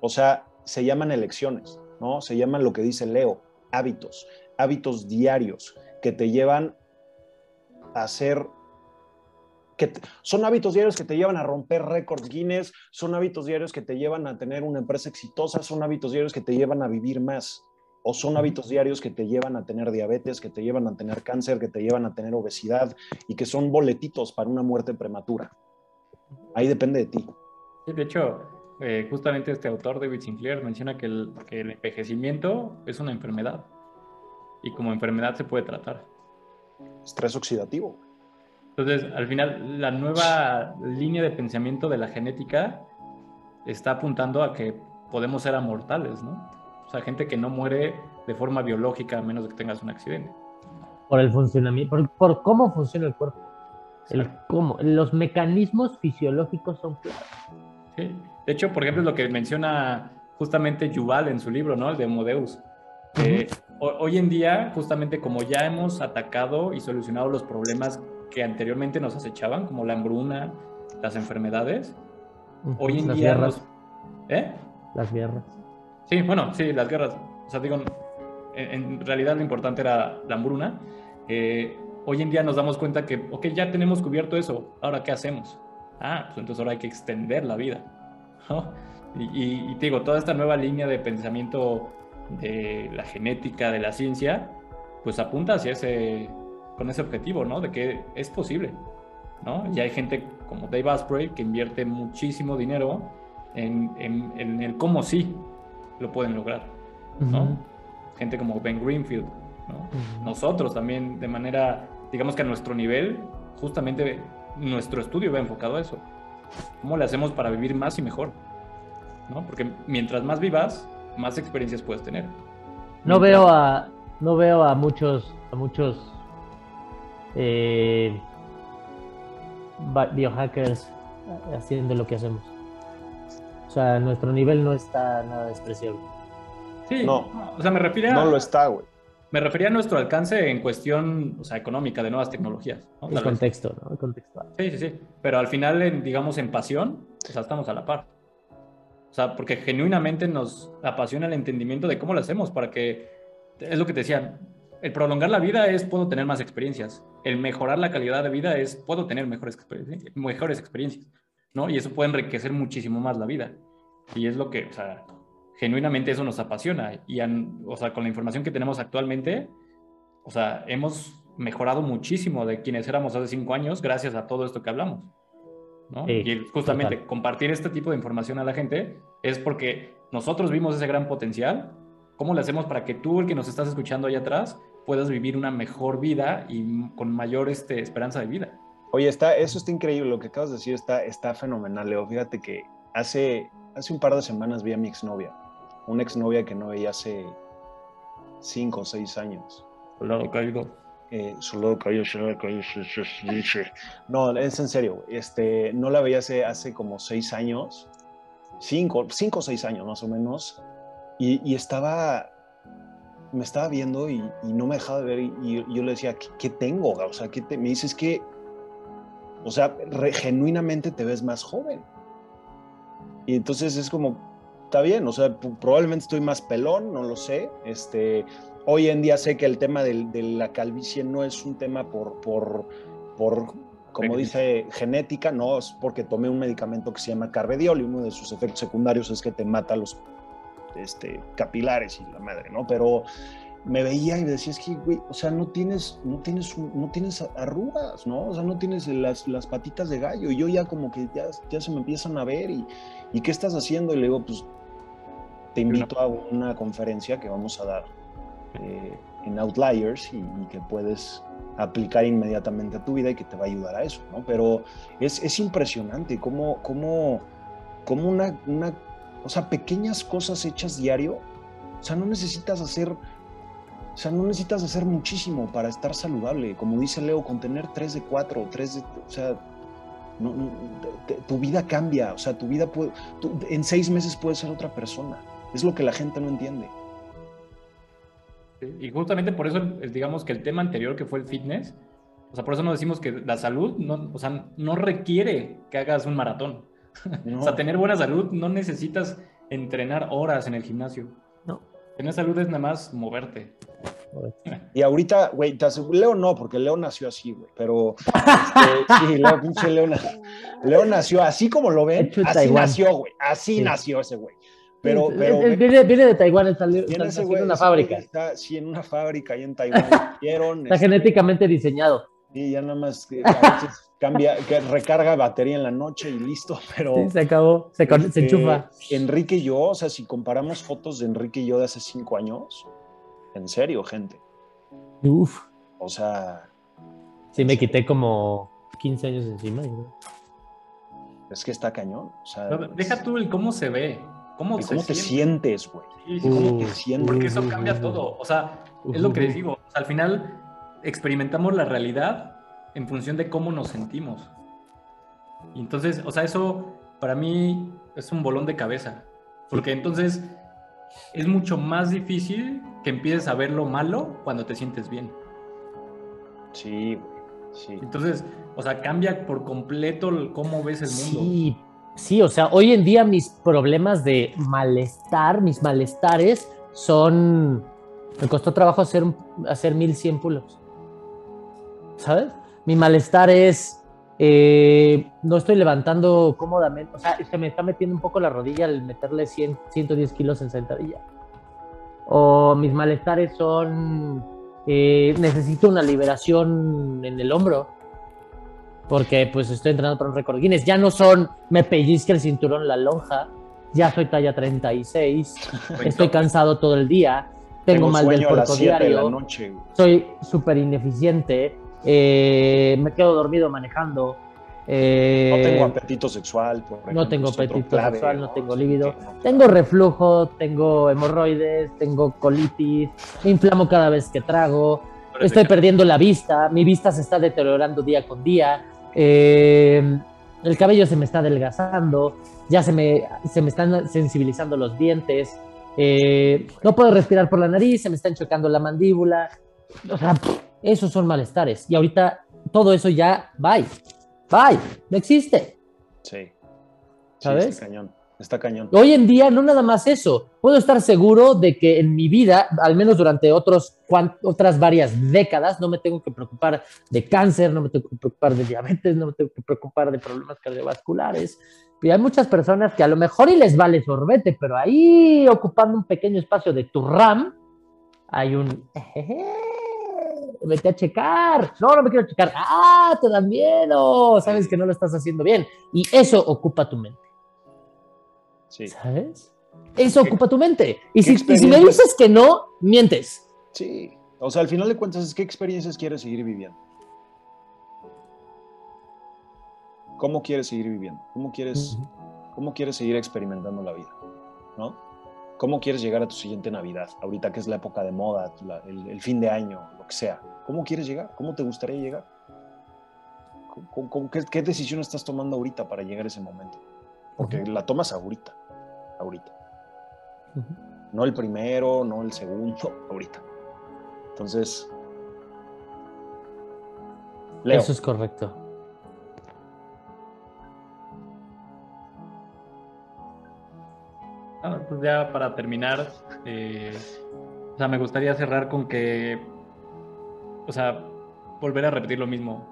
O sea, se llaman elecciones, ¿no? Se llaman lo que dice Leo, hábitos, hábitos diarios que te llevan a hacer que son hábitos diarios que te llevan a romper récords Guinness, son hábitos diarios que te llevan a tener una empresa exitosa, son hábitos diarios que te llevan a vivir más, o son hábitos diarios que te llevan a tener diabetes, que te llevan a tener cáncer, que te llevan a tener obesidad y que son boletitos para una muerte prematura. Ahí depende de ti. Sí, de hecho, eh, justamente este autor, David Sinclair, menciona que el, que el envejecimiento es una enfermedad y como enfermedad se puede tratar. Estrés oxidativo. Entonces, al final, la nueva línea de pensamiento de la genética está apuntando a que podemos ser amortales, ¿no? O sea, gente que no muere de forma biológica a menos de que tengas un accidente. Por el funcionamiento, por, cómo funciona el cuerpo. El cómo, los mecanismos fisiológicos son claros. Sí. De hecho, por ejemplo, lo que menciona justamente Yuval en su libro, ¿no? El de Homodeus. Hoy en día, justamente como ya hemos atacado y solucionado los problemas que anteriormente nos acechaban, como la hambruna, las enfermedades. Hoy en día... Guerras. ¿Eh? Las guerras. Sí, bueno, sí, las guerras. O sea, digo, en, realidad lo importante era la hambruna. Eh, hoy en día nos damos cuenta que, ok, ya tenemos cubierto eso, ahora ¿qué hacemos? Ah, pues entonces ahora hay que extender la vida. Y, y, te digo, toda esta nueva línea de pensamiento de la genética, de la ciencia, pues apunta hacia ese, con ese objetivo, ¿no? De que es posible, ¿no? Y hay gente como Dave Asprey que invierte muchísimo dinero en, en, el cómo sí lo pueden lograr, ¿no? Gente como Ben Greenfield, ¿no? Nosotros también de manera, digamos que a nuestro nivel, justamente nuestro estudio va enfocado a eso. ¿Cómo le hacemos para vivir más y mejor? ¿No? Porque mientras más vivas, más experiencias puedes tener. No veo a no veo a muchos a muchos eh, biohackers haciendo lo que hacemos. O sea, nuestro nivel no está nada despreciable. Sí, no. O sea, me refiero a... No lo está, güey. Me refería a nuestro alcance en cuestión, o sea, económica, de nuevas tecnologías. El contexto, ¿no? El contexto. Sí, sí, sí. Pero al final, digamos, en pasión, o sea, estamos a la par. O sea, porque genuinamente nos apasiona el entendimiento de cómo lo hacemos para que, es lo que te decía, el prolongar la vida es puedo tener más experiencias. El mejorar la calidad de vida es puedo tener mejores experiencias, mejores experiencias, ¿no? Y eso puede enriquecer muchísimo más la vida. Y es lo que, o sea, genuinamente eso nos apasiona. Y, o sea, con la información que tenemos actualmente, o sea, hemos mejorado muchísimo de quienes éramos hace cinco años gracias a todo esto que hablamos. ¿No? y justamente compartir este tipo de información a la gente es porque nosotros vimos ese gran potencial. ¿Cómo le hacemos para que tú, el que nos estás escuchando ahí atrás, puedas vivir una mejor vida y con mayor este, esperanza de vida. Oye, está, eso está increíble, lo que acabas de decir está, está fenomenal, Leo. Fíjate que hace, hace un par de semanas vi a mi exnovia, una exnovia que no veía hace cinco o seis años. Soldado caído. Eh, soldado caído, soldado caído, No, es en serio, este, no la veía hace, hace como seis años, cinco, cinco o seis años más o menos, y, y estaba me estaba viendo y, no me dejaba de ver y, yo le decía, ¿qué, tengo? O sea, ¿qué te? me dices que, o sea, genuinamente te ves más joven. Y entonces es como, está bien, o sea, probablemente estoy más pelón, no lo sé. Este, hoy en día sé que el tema de, la calvicie no es un tema por, por, por como dice genética, no, es porque tomé un medicamento que se llama Carvediol y uno de sus efectos secundarios es que te mata los este, capilares y la madre, ¿no? Pero me veía y me decía, es que, güey, o sea, no tienes, no tienes, no tienes arrugas, ¿no? O sea, no tienes las, las patitas de gallo. Y yo ya como que ya, ya se me empiezan a ver y, y, ¿qué estás haciendo? Y le digo, pues, te invito a una conferencia que vamos a dar eh, en Outliers y, que puedes aplicar inmediatamente a tu vida y que te va a ayudar a eso, ¿no? Pero es, es impresionante cómo, cómo, cómo una, una o sea, pequeñas cosas hechas diario. O sea, no necesitas hacer, o sea, no necesitas hacer muchísimo para estar saludable. Como dice Leo, con tener 3 de 4, 3 de, o sea, tu vida cambia. O sea, tu vida puede, en seis meses puedes ser otra persona. Es lo que la gente no entiende. Y justamente por eso, digamos que el tema anterior que fue el fitness, O sea, por eso no decimos que la salud no, o sea, no requiere que hagas un maratón. No. O sea, tener buena salud no necesitas entrenar horas en el gimnasio. No. Tener salud es nada más moverte. Y ahorita, güey, Leo no, porque Leo nació así, güey. Pero este, sí, Leo, pinche Leo, Leo nació así como lo ven, así Taiwán. nació, güey. Así Sí. nació ese güey. Pero, pero viene, viene de Taiwán, está, tiene está- ese nació güey, en una ese güey fábrica. Está, sí, en una fábrica ahí en Taiwán. Está este, genéticamente diseñado. Y ya nada más que a veces cambia, que recarga batería en la noche y listo. Pero Sí, se acabó, se, con- se este, enchufa. Enrique y yo, o sea, si comparamos fotos de Enrique y yo de hace cinco años, en serio, gente. Uf, O sea, sí me quité como 15 años encima. es que está cañón. O sea, Pero Deja tú el cómo se ve, cómo, y se cómo te siente. sientes, güey. Sí, sí, cómo Uh, te sientes, porque eso cambia todo. O sea, es lo que les digo. O sea, al final experimentamos la realidad en función de cómo nos sentimos. Y entonces, o sea, eso para mí es un bolón de cabeza. Porque entonces es mucho más difícil que empieces a ver lo malo cuando te sientes bien. Sí, güey. Sí. Entonces, o sea, cambia por completo cómo ves el mundo. Sí, sí, o sea, hoy en día mis problemas de malestar, mis malestares son... Me costó trabajo hacer, hacer 1100 pull-ups. ¿Sabes? Mi malestar es... eh, no estoy levantando cómodamente, o sea, se me está metiendo un poco la rodilla al meterle 100, 110 kilos en sentadilla. O mis malestares son... eh, necesito una liberación en el hombro porque pues estoy entrenando para un récord Guinness. Ya no son, me pellizca el cinturón la lonja, ya soy talla 36, estoy cansado todo el día, tengo, mal del cuerpo 7 de la diario, noche, soy súper ineficiente, eh, me quedo dormido manejando. eh, No tengo apetito sexual, por ejemplo, tengo es otro apetito clave, sexual, no tengo líbido. no- tengo reflujo, tengo hemorroides, tengo colitis, me inflamo cada vez que trago, estoy perdiendo la vista, mi vista se está deteriorando día con día, eh, el cabello se me está adelgazando, ya se me, se me están sensibilizando los dientes, eh, no puedo respirar por la nariz, se me está enchocando la mandíbula, o sea, esos son malestares. Y ahorita todo eso ya, bye, bye, no existe. Sí. Sí, ¿Sabes? Cañón. Está cañón. Hoy en día no nada más eso, puedo estar seguro de que en mi vida, al menos durante otras varias décadas, no me tengo que preocupar de cáncer, no me tengo que preocupar de diabetes, no me tengo que preocupar de problemas cardiovasculares. Y hay muchas personas que a lo mejor y les vale sorbete, pero ahí ocupando un pequeño espacio de tu RAM, hay un... Vete a checar. No, no me quiero checar. Ah, te dan miedo. Sabes que no lo estás haciendo bien. Y eso ocupa tu mente. Sí. ¿Sabes? Eso ocupa tu mente. Y si, y si me dices que no, mientes. Sí. O sea, al final de cuentas, es qué experiencias quieres seguir viviendo. ¿Cómo quieres seguir viviendo? ¿Cómo quieres, cómo quieres seguir experimentando la vida? ¿No? ¿Cómo quieres llegar a tu siguiente Navidad? Ahorita que es la época de moda, la- el, el fin de año, lo que sea. ¿Cómo quieres llegar? ¿Cómo te gustaría llegar? ¿Cómo- cómo- cómo- qué, qué decisión estás tomando ahorita para llegar a ese momento? Porque la tomas ahorita. Ahorita. No el primero, no el segundo, ahorita. Entonces, Leo, Eso es correcto. Ah, pues ya para terminar, eh, o sea, me gustaría cerrar con que, o sea, volver a repetir lo mismo.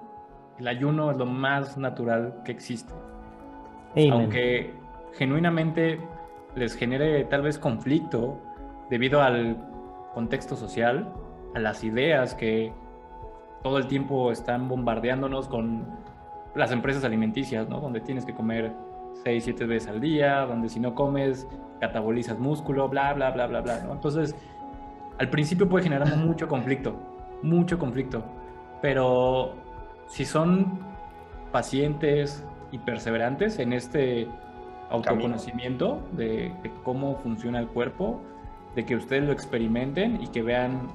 El ayuno es lo más natural que existe. Amen. Aunque genuinamente les genere tal vez conflicto debido al contexto social, a las ideas que todo el tiempo están bombardeándonos con las empresas alimenticias, ¿no? Donde tienes que comer seis, siete veces al día, donde si no comes catabolizas músculo, bla, bla, bla, bla, bla, ¿no? Entonces, al principio puede generar mucho conflicto, mucho conflicto, pero si son pacientes y perseverantes en este autoconocimiento de, de cómo funciona el cuerpo, de que ustedes lo experimenten y que vean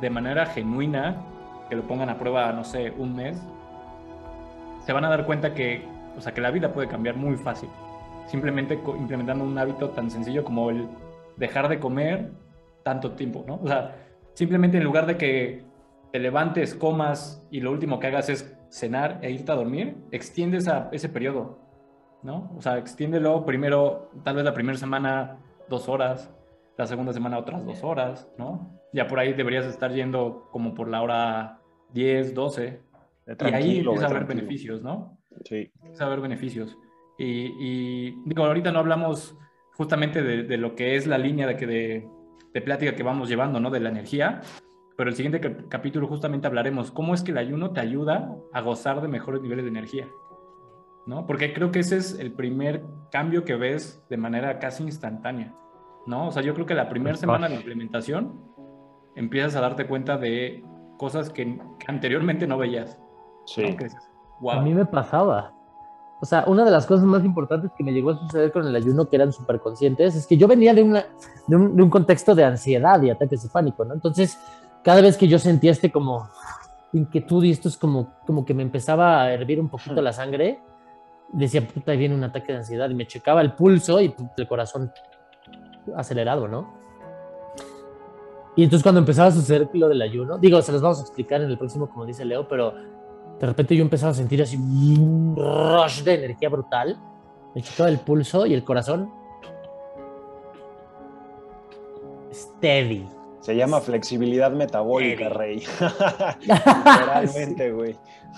de manera genuina, que lo pongan a prueba, no sé, un mes, se van a dar cuenta que, o sea, que la vida puede cambiar muy fácil. Simplemente implementando un hábito tan sencillo como el dejar de comer tanto tiempo, ¿no? O sea, simplemente en lugar de que te levantes, comas y lo último que hagas es cenar e irte a dormir, extiendes ese periodo, ¿no? O sea, extiéndelo primero, tal vez la primera semana dos horas, la segunda semana otras dos horas, ¿no? Ya por ahí deberías estar yendo como por la hora 10, 12. Y ahí empieza a haber beneficios, ¿no? Sí. Empieza a haber beneficios. Y, y digo, ahorita no hablamos justamente de, de, lo que es la línea de, que de, de plática que vamos llevando, ¿no? De la energía, pero el siguiente capítulo justamente hablaremos cómo es que el ayuno te ayuda a gozar de mejores niveles de energía, ¿no? Porque creo que ese es el primer cambio que ves de manera casi instantánea, ¿no? O sea, yo creo que la primera semana de implementación empiezas a darte cuenta de cosas que, que anteriormente no veías. Sí. ¿no? Dices, wow. A mí me pasaba. O sea, una de las cosas más importantes que me llegó a suceder con el ayuno, que eran súper conscientes, es que yo venía de, una, de, un, de un contexto de ansiedad y ataque cefánico, ¿no? Entonces, cada vez que yo sentía este como inquietud y esto es como, como que me empezaba a hervir un poquito la sangre, decía, puta, ahí viene un ataque de ansiedad y me checaba el pulso y puta, el corazón acelerado, ¿no? Y entonces cuando empezaba a suceder lo del ayuno, digo, se los vamos a explicar en el próximo, como dice Leo, pero de repente yo empezaba a sentir así un rush de energía brutal, me checaba el pulso y el corazón steady. Se llama flexibilidad metabólica, rey. Literalmente, güey.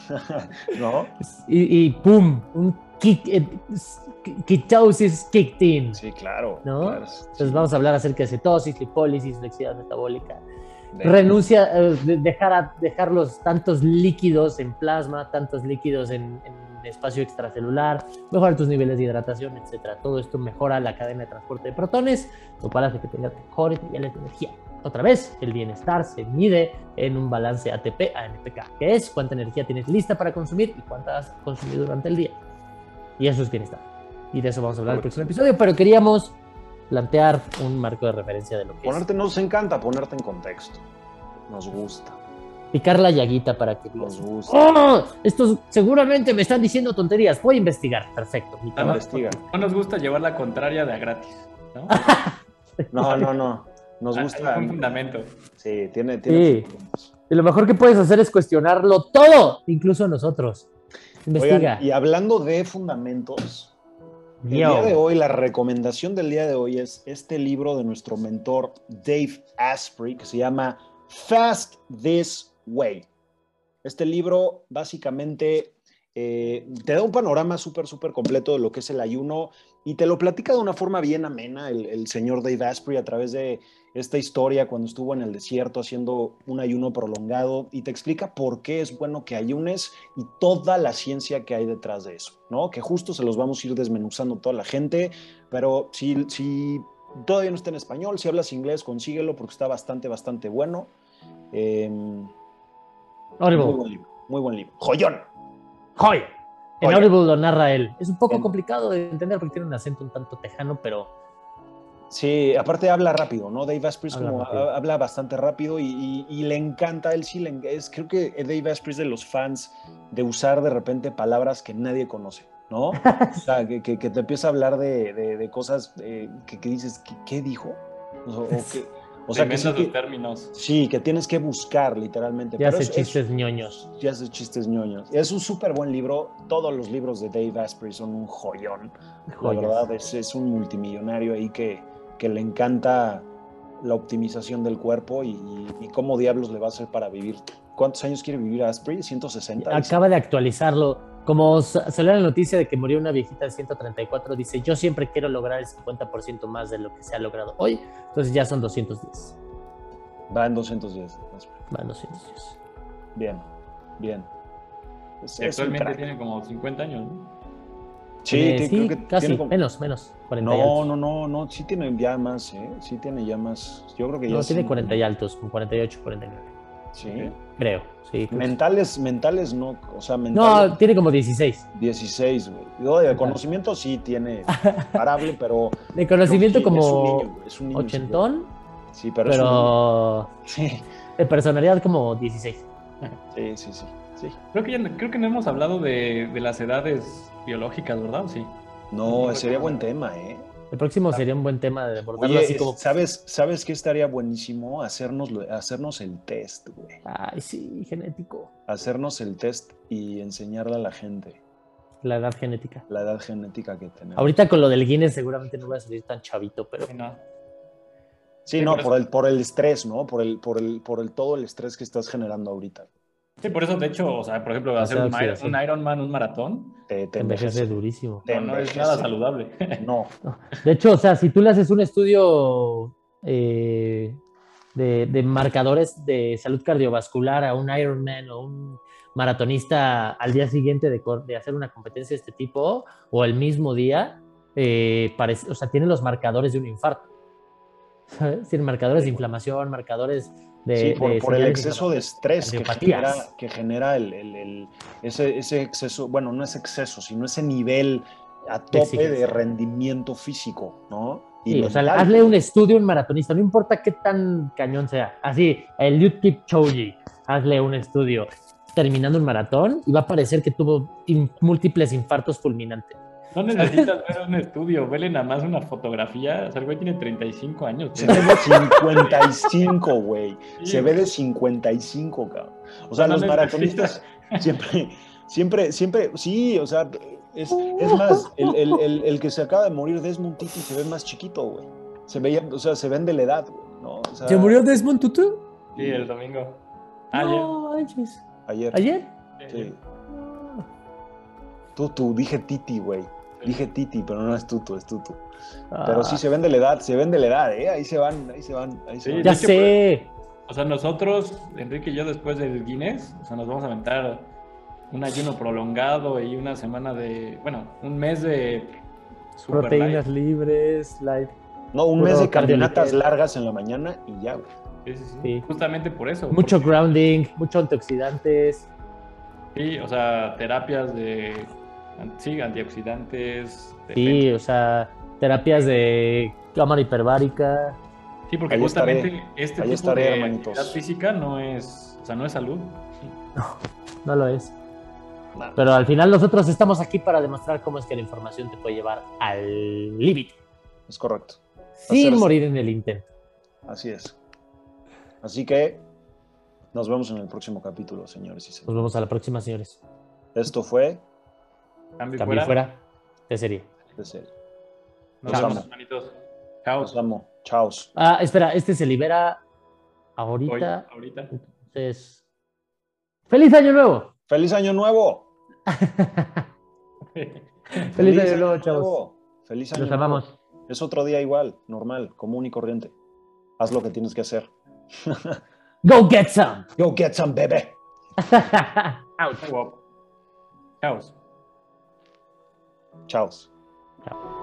¿No? Y, y, pum, un kick, eh, ketosis kicked in. Sí, claro. ¿no? claro. Entonces vamos a hablar acerca de cetosis, lipólisis, flexibilidad metabólica. De... Renuncia, eh, dejar, a, dejar los tantos líquidos en plasma, tantos líquidos en, en, espacio extracelular, mejorar tus niveles de hidratación, etcétera. Todo esto mejora la cadena de transporte de protones, lo cual hace que tengas mejores niveles de energía. Otra vez, el bienestar se mide en un balance ATP a NPK, que es cuánta energía tienes lista para consumir y cuánta has consumido durante el día. Y eso es bienestar. Y de eso vamos a hablar en el próximo episodio, pero queríamos plantear un marco de referencia de lo que ponerte es. nos encanta ponerte en contexto. Nos gusta. Picar la llaguita para que nos gusta. ¡Oh! Estos seguramente me están diciendo tonterías. Voy a investigar. Perfecto. Mi no, investiga. no nos gusta llevar la contraria de a gratis. ¿no? no, no, no. Nos gusta. Hay un fundamento. Sí, tiene. tiene sí. Y lo mejor que puedes hacer es cuestionarlo todo, incluso nosotros. Investiga. Oigan, y hablando de fundamentos, el día de hoy, la recomendación del día de hoy es este libro de nuestro mentor Dave Asprey, que se llama Fast This Way. Este libro básicamente eh, te da un panorama súper, súper completo de lo que es el ayuno y te lo platica de una forma bien amena el, el, señor Dave Asprey a través de esta historia cuando estuvo en el desierto haciendo un ayuno prolongado y te explica por qué es bueno que ayunes y toda la ciencia que hay detrás de eso, ¿no? Que justo se los vamos a ir desmenuzando toda la gente, pero si, si todavía no está en español, si hablas inglés, consíguelo porque está bastante, bastante bueno. Eh, Audible. Muy buen libro, muy buen libro. Joyón. Joy. En Audible lo narra él. Es un poco en... complicado de entender porque tiene un acento un tanto tejano, pero Sí, aparte habla rápido, ¿no? Dave Asprey habla, como, habla bastante rápido y, y, y, le encanta, él sí le es, creo que Dave Asprey es de los fans de usar de repente palabras que nadie conoce, ¿no? o sea, que, que, que, te empieza a hablar de, de, de cosas eh, que, dices, ¿qué, ¿qué, dijo? O, o, o sea, que sí, que, términos. Sí, que tienes que buscar literalmente. Ya hace chistes es, ñoños. Ya hace chistes ñoños. Es un súper buen libro. Todos los libros de Dave Asprey son un joyón. Joyas. La verdad, es, es un multimillonario ahí que, que le encanta la optimización del cuerpo y, y, cómo diablos le va a hacer para vivir. ¿Cuántos años quiere vivir Asprey? 160. Acaba de actualizarlo. Como salió la noticia de que murió una viejita de 134, dice, yo siempre quiero lograr el 50% más de lo que se ha logrado hoy. Entonces ya son 210. Va en 210. Va en 210. Bien, bien. Es, actualmente tiene como 50 años, ¿no? Sí, eh, sí creo que casi, como... menos, menos. 40 no, no, no, no, sí tiene ya más, ¿eh? Sí tiene ya más. Yo creo que ya. No, tiene 40 y altos, 48, 49. Sí. Creo, sí. Creo mentales, sí. mentales no, o sea, mentales. No, tiene como 16. 16, güey. De conocimiento sí tiene parable, pero. De conocimiento sí, como. Es un niño, güey. Es un niño ochentón. Sí, pero. Pero. Es un... Sí. De personalidad como 16. Sí, sí, sí. sí. Creo, que ya, creo que no hemos hablado de, de las edades biológicas, ¿verdad? Sí. No, no sería buen tema, ¿eh? El próximo sería un buen tema de abordarlo Oye, así como. ¿sabes, ¿sabes qué estaría buenísimo? Hacernos, hacernos el test, güey. Ay, sí, genético. Hacernos el test y enseñarle a la gente La edad genética. la edad genética que tenemos. Ahorita con lo del Guinness seguramente no voy a salir tan chavito, pero Sí, no. Sí, Sí, no, por por el, por el estrés, ¿no? Por el, por el, por el todo el estrés que estás generando ahorita. Sí, por eso, de hecho, o sea, por ejemplo, hacer un, Demasiada Iron- oxidación. un Ironman, un maratón, Te, te envejece envejece. durísimo. Te no, no es nada saludable. No, De hecho, o sea, si tú le haces un estudio eh, de, de marcadores de salud cardiovascular a un Ironman o un maratonista al día siguiente de, de hacer una competencia de este tipo o el mismo día, eh, parece, o sea, tiene los marcadores de un infarto. ¿Sabes? Tiene marcadores de inflamación, marcadores de. sí, por, de por el exceso de estrés que genera, que genera el, el- el- ese, ese exceso, bueno, no es exceso, sino ese nivel a tope de rendimiento físico, ¿no? Sí, o sea, hazle un estudio a un maratonista, no importa qué tan cañón sea. Así, el Liu Kipchoge, hazle un estudio terminando un maratón y va a parecer que tuvo múltiples infartos fulminantes. No necesitas ver un estudio, vele nada más una fotografía. O sea, el güey tiene 35 años. Se ve de 55, güey. Sí, Se ve de 55, cabrón. O sea, No los necesitas. maratonistas siempre, siempre, siempre, sí, o sea, es, es más, el, el- el- el que se acaba de morir Desmond Titi se ve más chiquito, güey. Se veía, o sea, se ven de la edad, güey, ¿no? O sea, Desmond Tutu? Sí, el domingo. Ayer. No. Ayer. ¿Ayer? Sí. Tutu, dije Titi, güey. Dije Titi, pero no es Tutu, es Tutu. Pero sí Ah, se ven de la edad, se ven de la edad, ¿eh? Ahí se van, ahí se van, ahí se Sí, van. Ya sé. O sea, nosotros, Enrique y yo, después del Guinness, o sea, nos vamos a aventar un ayuno prolongado y una semana de, bueno, un mes de super Proteínas light. libres, light. No, un mes de caminatas largas en la mañana y ya, güey. Sí, sí, sí. Sí. Justamente por eso. Mucho porque- grounding, mucho antioxidantes. Sí, o sea, terapias de, sí, antioxidantes. Sí, o sea, terapias de cámara hiperbárica. Sí, porque Ahí estaré, justamente este ahí tipo estaré, de hermanitos. actividad física no es, o sea, no es salud. No lo es. Nah. Pero al final nosotros estamos aquí para demostrar cómo es que la información te puede llevar al límite, Es correcto. sin morir en el intento. Así es. Así que nos vemos en el próximo capítulo, señores y Nos señores. vemos a la próxima, señores. Esto fue Cambio Cambio fuera. fuera de serie. de serie. Nos Los vemos, hermanitos. Chao. Los amo. Chaos. Ah, espera, este se libera Hoy, ahorita. ahorita. Entonces. ¡Feliz Año Nuevo! ¡Feliz año nuevo! ¡Feliz, Año Nuevo, chavos! nuevo! ¡Feliz año Los nuevo! amamos. Es otro día igual, normal, común y corriente. Haz lo que tienes que hacer. ¡Go get some! Go get some, baby. Out. Chao. Chaos. Chao.